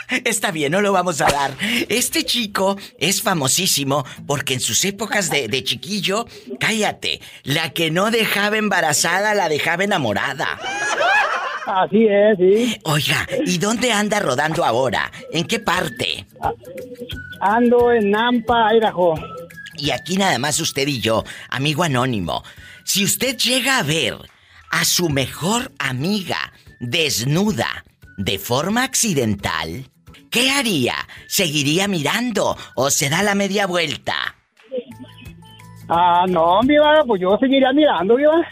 Está bien, no lo vamos a dar. Este chico es famosísimo porque en sus épocas de, de chiquillo, cállate, la que no dejaba embarazada la dejaba enamorada. Así es, sí. Oiga, ¿y dónde anda rodando ahora? ¿En qué parte? Ando en Nampa, Idaho. Y aquí nada más usted y yo, amigo anónimo. Si usted llega a ver a su mejor amiga desnuda de forma accidental, ¿qué haría? ¿Seguiría mirando o se da la media vuelta? Ah, no, viva, pues yo seguiría mirando, viva.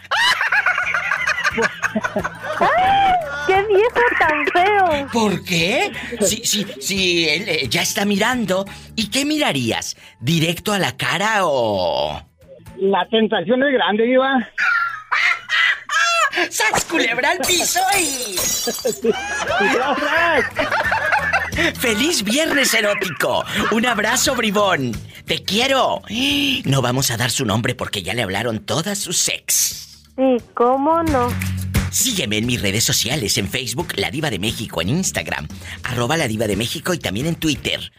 ¡Qué viejo tan feo! ¿Por qué? Si, si, si él eh, ya está mirando, ¿y qué mirarías? ¿Directo a la cara o...? La tentación es grande, viva. ¡Sas culebra al piso y... ¡Feliz viernes erótico! ¡Un abrazo, bribón! ¡Te quiero! No vamos a dar su nombre porque ya le hablaron todas sus ex. Sí, ¿cómo no? Sígueme en mis redes sociales, en Facebook La Diva de México, en Instagram, arroba La Diva de México y también en Twitter.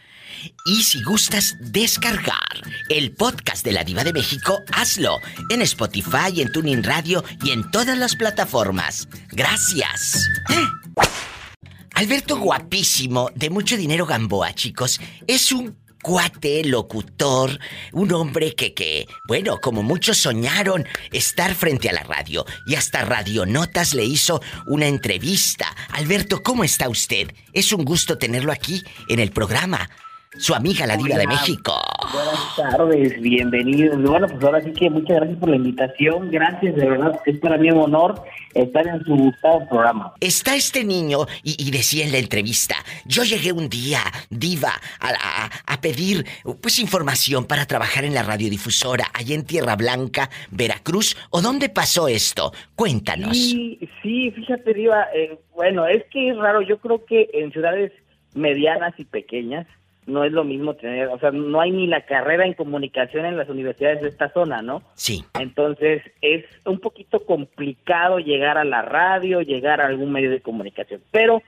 Y si gustas descargar el podcast de La Diva de México, hazlo en Spotify, en Tuning Radio y en todas las plataformas. Gracias. Alberto guapísimo, de mucho dinero Gamboa, chicos, es un cuate, locutor, un hombre que, que, bueno, como muchos soñaron estar frente a la radio y hasta Radio Notas le hizo una entrevista. Alberto, ¿cómo está usted? Es un gusto tenerlo aquí en el programa. Su amiga la diva de. México. Buenas tardes, bienvenidos. Bueno, pues ahora sí que muchas gracias por la invitación. Gracias, de verdad, es para mí un honor estar en su gustado programa. Está este niño y, y decía en la entrevista, yo llegué un día, diva, a, a- a pedir pues información para trabajar en la radiodifusora allá en Tierra Blanca, Veracruz, ¿o dónde pasó esto? Cuéntanos. Sí, sí, fíjate, Diva, eh, bueno, es que es raro. Yo creo que en ciudades medianas y pequeñas no es lo mismo tener, o sea, no hay ni la carrera en comunicación en las universidades de esta zona, ¿no? Sí. Entonces es un poquito complicado llegar a la radio, llegar a algún medio de comunicación. Pero,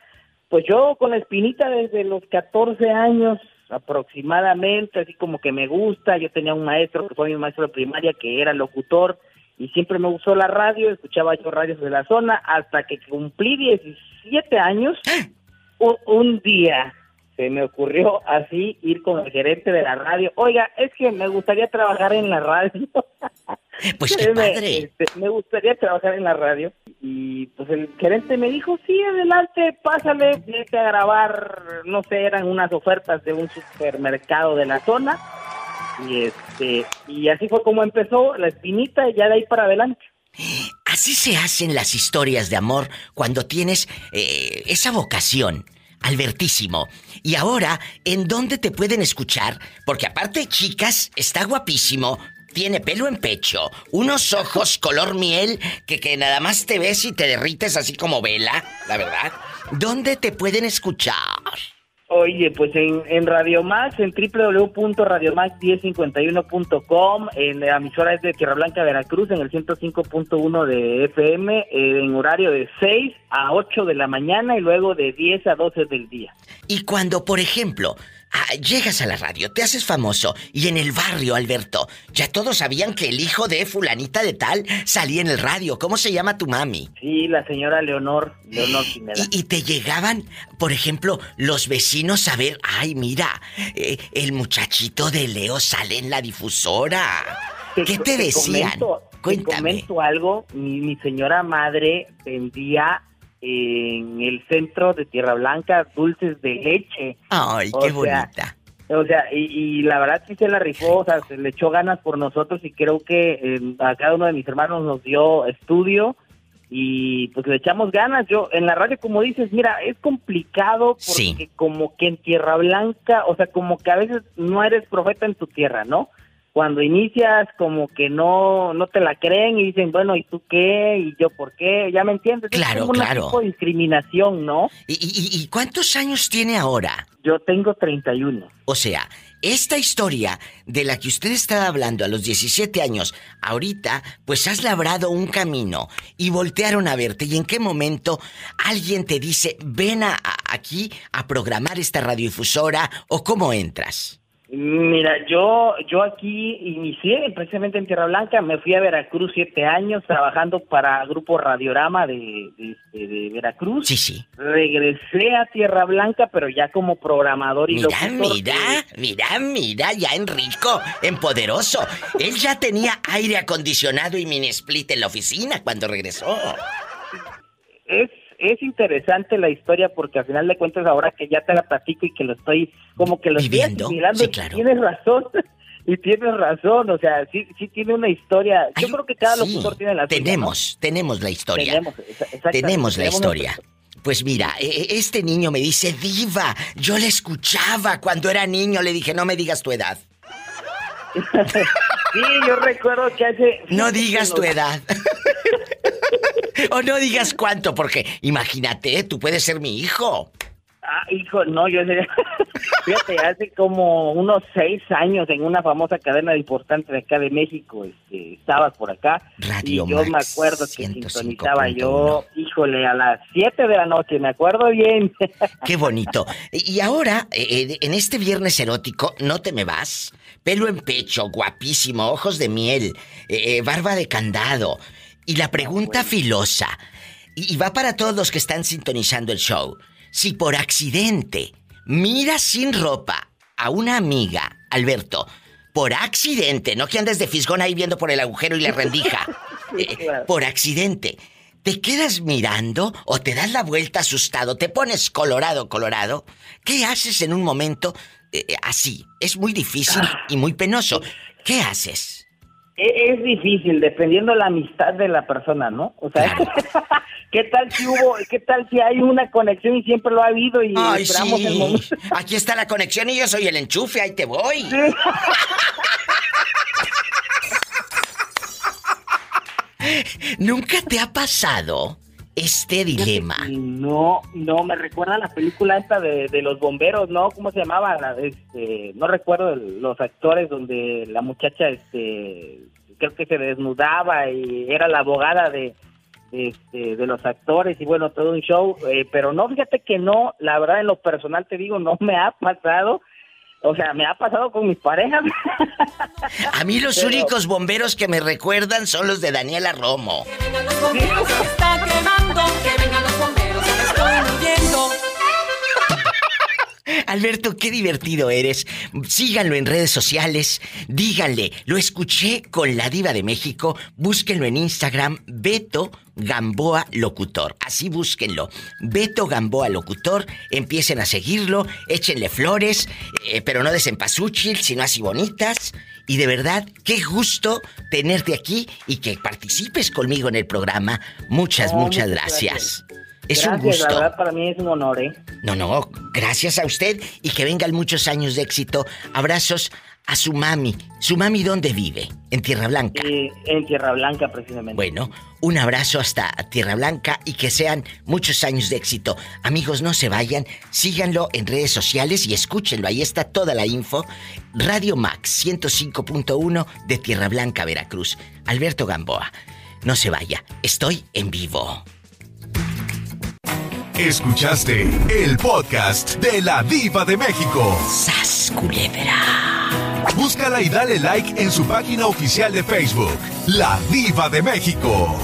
pues yo con la espinita desde los 14 años aproximadamente, así como que me gusta, yo tenía un maestro que fue mi maestro de primaria que era locutor y siempre me gustó la radio, escuchaba yo radios de la zona hasta que cumplí 17 años, un, un día se me ocurrió así ir con el gerente de la radio. Oiga, es que me gustaría trabajar en la radio. Pues qué padre. este, me gustaría trabajar en la radio. Y pues el gerente me dijo, sí, adelante, pásale, vete a grabar, no sé, eran unas ofertas de un supermercado de la zona. Y este y así fue como empezó la espinita y ya de ahí para adelante. Así se hacen las historias de amor cuando tienes eh, esa vocación. Albertísimo. Y ahora, ¿en dónde te pueden escuchar? Porque aparte, chicas, está guapísimo. Tiene pelo en pecho, unos ojos color miel que, que nada más te ves y te derrites así como vela, la verdad. ¿Dónde te pueden escuchar? Oye, pues en, en Radio Max, en www.radiomax1051.com, en la emisora es de Tierra Blanca, Veracruz, en el 105.1 de FM, en horario de 6 a 8 de la mañana y luego de 10 a 12 del día. Y cuando, por ejemplo, ah, llegas a la radio, te haces famoso y en el barrio, Alberto, ya todos sabían que el hijo de fulanita de tal salía en el radio. ¿Cómo se llama tu mami? Sí, la señora Leonor, Leonor Pineda. Y, y te llegaban, por ejemplo, los vecinos a ver, ay, mira, eh, el muchachito de Leo sale en la difusora. ¿Qué te decían? Comento, te Cuéntame. comento algo. Mi, mi señora madre vendía en el centro de Tierra Blanca dulces de leche. Ay, O qué sea, bonita. O sea, y, y la verdad sí se la rifó, o sea, se le echó ganas por nosotros y creo que eh, a cada uno de mis hermanos nos dio estudio y pues le echamos ganas. Yo en la radio, como dices, mira, es complicado porque Sí. como que en Tierra Blanca, o sea, como que a veces no eres profeta en tu tierra, ¿no? Cuando inicias como que no no te la creen y dicen, bueno, ¿y tú qué? ¿Y yo por qué? ¿Ya me entiendes? Es Claro, como una claro. tipo de discriminación, ¿no? ¿Y, y- y cuántos años tiene ahora? Yo tengo 31. O sea, esta historia de la que usted estaba hablando a los 17 años, ahorita, pues has labrado un camino y voltearon a verte. ¿Y en qué momento alguien te dice, ven a- a- aquí a programar esta radiodifusora o cómo entras? Mira, yo yo aquí inicié precisamente en Tierra Blanca, me fui a Veracruz siete años trabajando para Grupo Radiorama de, de, de- de Veracruz. Sí, sí. Regresé a Tierra Blanca, pero ya como programador y Mira, locutor. mira, mira, mira, ya en rico, en poderoso. Él ya tenía aire acondicionado y mini split en la oficina cuando regresó. Es es interesante la historia porque al final de cuentas ahora que ya te la platico y que lo estoy como que lo Viviendo, estoy asimilando, sí, claro. tienes razón. Y tienes razón, o sea, sí, sí tiene una historia. Yo creo que cada Sí, locutor tiene la ¿no? tenemos, tenemos la historia. Tenemos, Tenemos la tenemos historia. Pues mira, e- e- este niño me dice, diva, yo le escuchaba cuando era niño, le dije, no me digas tu edad. Sí, yo recuerdo que hace... No digas tu edad. o no digas cuánto, porque imagínate, tú puedes ser mi hijo. Ah, hijo, no, yo fíjate, hace como unos seis años en una famosa cadena importante de acá de México, este, estabas por acá Radio y yo me acuerdo que sintonizaba yo, híjole, a las siete de la noche, me acuerdo bien. Qué bonito. Y ahora, eh, eh, en este viernes erótico, no te me vas. Pelo en pecho, guapísimo, ojos de miel, eh, eh, barba de candado. Y la pregunta filosa, y, va para todos los que están sintonizando el show. Si por accidente miras sin ropa a una amiga, Alberto, por accidente, no que andes de fisgón ahí viendo por el agujero y la rendija, eh, por accidente, ¿te quedas mirando o te das la vuelta asustado, te pones colorado, colorado? ¿Qué haces en un momento eh, eh, así? Es muy difícil y muy penoso. ¿Qué haces? E- Es difícil, dependiendo la amistad de la persona, ¿no? O sea, ¿qué tal si hubo, qué tal si hay una conexión y siempre lo ha habido y Ay, esperamos el momento? Aquí está la conexión y yo soy el enchufe, ahí te voy. ¿Nunca te ha pasado este dilema? No, no, me recuerda a la película esta de, de los bomberos, ¿no? ¿Cómo se llamaba? La- este, no recuerdo el- los actores donde la muchacha, este, creo que se desnudaba y era la abogada de, de, este, de los actores y bueno, todo un show, eh, pero no, fíjate que no, la verdad en lo personal te digo, no me ha pasado, o sea, me ha pasado con mis parejas. A mí los Pero- únicos bomberos que me recuerdan son los de Daniela Romo. bomberos se está quemando, que vengan los bomberos, estoy muriendo. Alberto, qué divertido eres. Síganlo en redes sociales. Díganle, lo escuché con la diva de México. Búsquenlo en Instagram, Beto Gamboa Locutor. Así búsquenlo. Beto Gamboa Locutor. Empiecen a seguirlo. Échenle flores, eh, pero no de cempasúchil, sino así bonitas. Y de verdad, qué gusto tenerte aquí y que participes conmigo en el programa. Muchas, muchas muchas gracias. gracias. Es un gusto. La verdad para mí es un honor, ¿eh? No, no, gracias a usted y que vengan muchos años de éxito. Abrazos a su mami. ¿Su mami dónde vive? En Tierra Blanca. Eh, en Tierra Blanca, precisamente. Bueno, un abrazo hasta Tierra Blanca y que sean muchos años de éxito. Amigos, no se vayan, síganlo en redes sociales y escúchenlo. Ahí está toda la info. Radio Max 105.1 de Tierra Blanca, Veracruz. Alberto Gamboa. No se vaya, estoy en vivo. Escuchaste el podcast de la Diva de México. ¡Sas, culebra! Búscala y dale like en su página oficial de Facebook, La Diva de México.